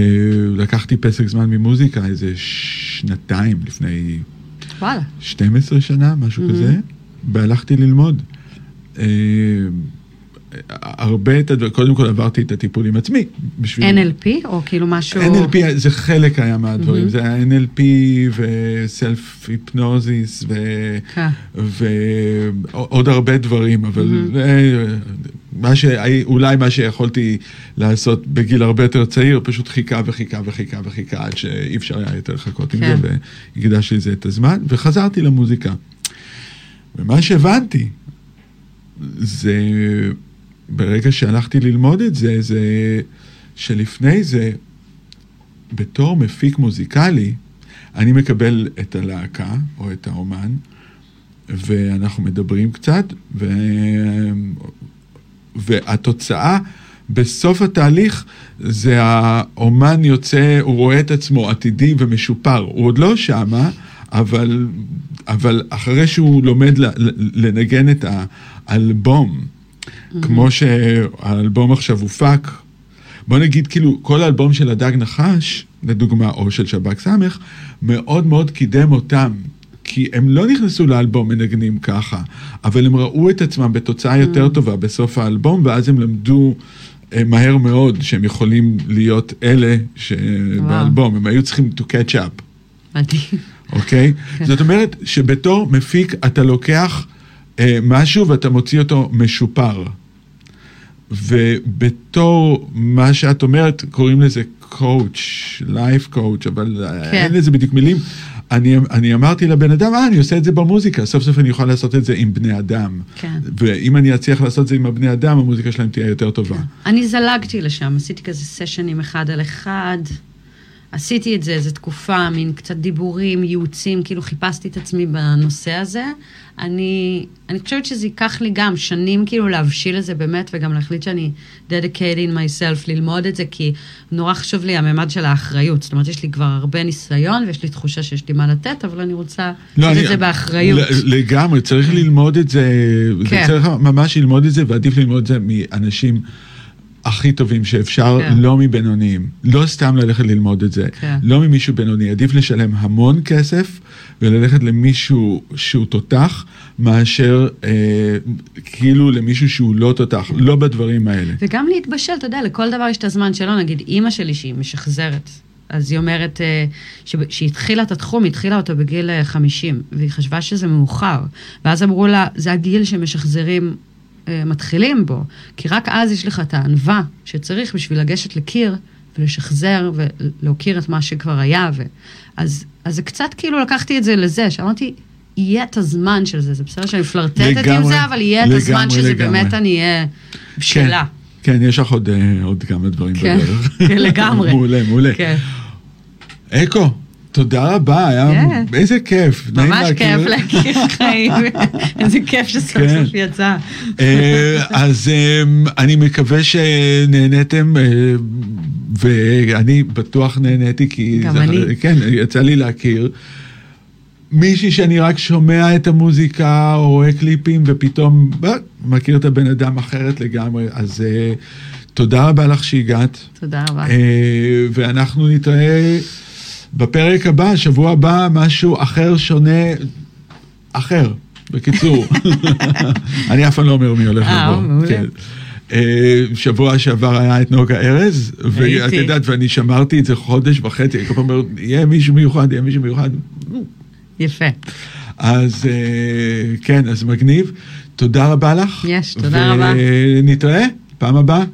לקחתי פסק זמן ממוזיקה איזה שנתיים לפני
וואלה.
12 שנה, משהו
מהמם.
כזה, והלכתי ללמוד. הרבה את הדברים, קודם כל עברתי את הטיפול עם עצמי. בשביל...
NLP, או כאילו משהו...
NLP זה חלק היה מהדברים,
מהמם.
זה היה NLP וסלף היפנוזיס ו...
כן.
ועוד הרבה דברים, אבל. זה, מה שהי- אולי מה שיכולתי לעשות בגיל הרבה יותר צעיר, פשוט חיכה וחיכה וחיכה וחיכה עד שאי אפשר היה יותר לחכות עם
כן.
זה, והקדשתי לזה את הזמן, וחזרתי למוזיקה. ומה שהבנתי, זה, ברגע שהלכתי ללמוד את זה, זה שלפני זה, בתור מפיק מוזיקלי, אני מקבל את הלהקה או את האומן, ואנחנו מדברים קצת, ו... והתוצאה בסוף התהליך זה האומן יוצא, הוא רואה את עצמו עתידי ומשופר. הוא עוד לא שמה, אבל, אבל אחרי שהוא לומד לנגן את האלבום, כמו שהאלבום עכשיו הופק, בוא נגיד כאילו כל האלבום של הדג נחש, לדוגמה, או של שב"כ סמך, מאוד מאוד קידם אותם. כי הם לא נכנסו לאלבום מנגנים ככה, אבל הם ראו את עצמם בתוצאה יותר טובה בסוף האלבום, ואז הם למדו אה, מהר מאוד שהם יכולים להיות אלה שבאלבום, הם היו צריכים to catch up.
מדהים.
אוקיי? זאת אומרת שבתור מפיק אתה לוקח משהו ואתה מוציא אותו משופר. ובתור מה שאת אומרת, קוראים לזה קואוץ', לייף קואוץ', אבל כן. אין לזה בדיוק מילים. אני, אני אמרתי לבן אדם, אה, אני עושה את זה במוזיקה, סוף סוף אני אוכל לעשות את זה עם בני אדם.
כן.
ואם אני אצליח לעשות את זה עם הבני אדם, המוזיקה שלהם תהיה יותר טובה.
אני זלגתי לשם, עשיתי כזה סשנים אחד על אחד. עשיתי את זה איזו תקופה, מין קצת דיבורים, ייעוצים, כאילו חיפשתי את עצמי בנושא הזה. אני, אני חושבת שזה ייקח לי גם שנים כאילו להבשיל לזה באמת, וגם להחליט שאני dedicating myself ללמוד את זה, כי נורא חשוב לי הממד של האחריות. זאת אומרת, יש לי כבר הרבה ניסיון, ויש לי תחושה שיש לי מה לתת, אבל אני רוצה
לא, אני-
את זה באחריות.
לגמרי, צריך ללמוד את זה,
כן.
צריך ממש ללמוד את זה, ועדיף ללמוד את זה מאנשים הכי טובים שאפשר,
כן.
לא מבינוניים. לא סתם ללכת ללמוד את זה,
כן.
לא ממישהו בינוני. עדיף לשלם המון כסף וללכת למישהו שהוא תותח, מאשר אה, כאילו למישהו שהוא לא תותח, לא בדברים האלה.
וגם להתבשל, אתה יודע, לכל דבר יש את הזמן שלו. נגיד, אימא שלי שהיא משחזרת, אז היא אומרת אה, שהיא התחילה את התחום, היא התחילה אותו בגיל אה, 50, והיא חשבה שזה מאוחר. ואז אמרו לה, זה הגיל שמשחזרים אה, מתחילים בו, כי רק אז יש לך את הענווה שצריך בשביל לגשת לקיר ולשחזר ולהוקיר את מה שכבר היה. ו... אז, אז זה קצת כאילו לקחתי את זה לזה, שאמרתי, יהיה את הזמן של זה, זה בסדר שאני פלרטטת עם זה, אבל יהיה את הזמן
לגמרי,
שזה
לגמרי.
באמת אני אהיה בשלה.
כן, כן, יש לך עוד, אה, עוד כמה דברים
כן,
בדרך.
כן, לגמרי. <laughs>
מעולה, מעולה.
כן.
אקו, תודה רבה, היה
כן.
איזה כיף.
ממש. כיף להכיר <laughs> חיים, איזה כיף שסוף
כן.
סוף יצא.
אה, אז אה, אני מקווה שנהניתם, אה, ואני בטוח נהניתי, כי...
גם
זה-
אני.
כן, יצא לי להכיר. מישהי שאני רק שומע את המוזיקה או רואה קליפים ופתאום אה, מכיר את הבן אדם אחרת לגמרי, אז תודה רבה לך שהגעת.
תודה רבה.
ואנחנו נתראה בפרק הבא, שבוע הבא, משהו אחר, שונה, אחר, בקיצור. <laughs> אני אף פעם לא אומר מי הולך
אה,
לבוא. כן. אה, שבוע שעבר היה את נוגה ארז, ואת. יודעת, ואני שמרתי את זה חודש וחצי, כל פעם אומר, יהיה מישהו מיוחד, יהיה מישהו מיוחד.
יפה.
אז אה, כן, אז מגניב. תודה רבה לך.
יש, תודה רבה.
ונתראה פעם הבאה.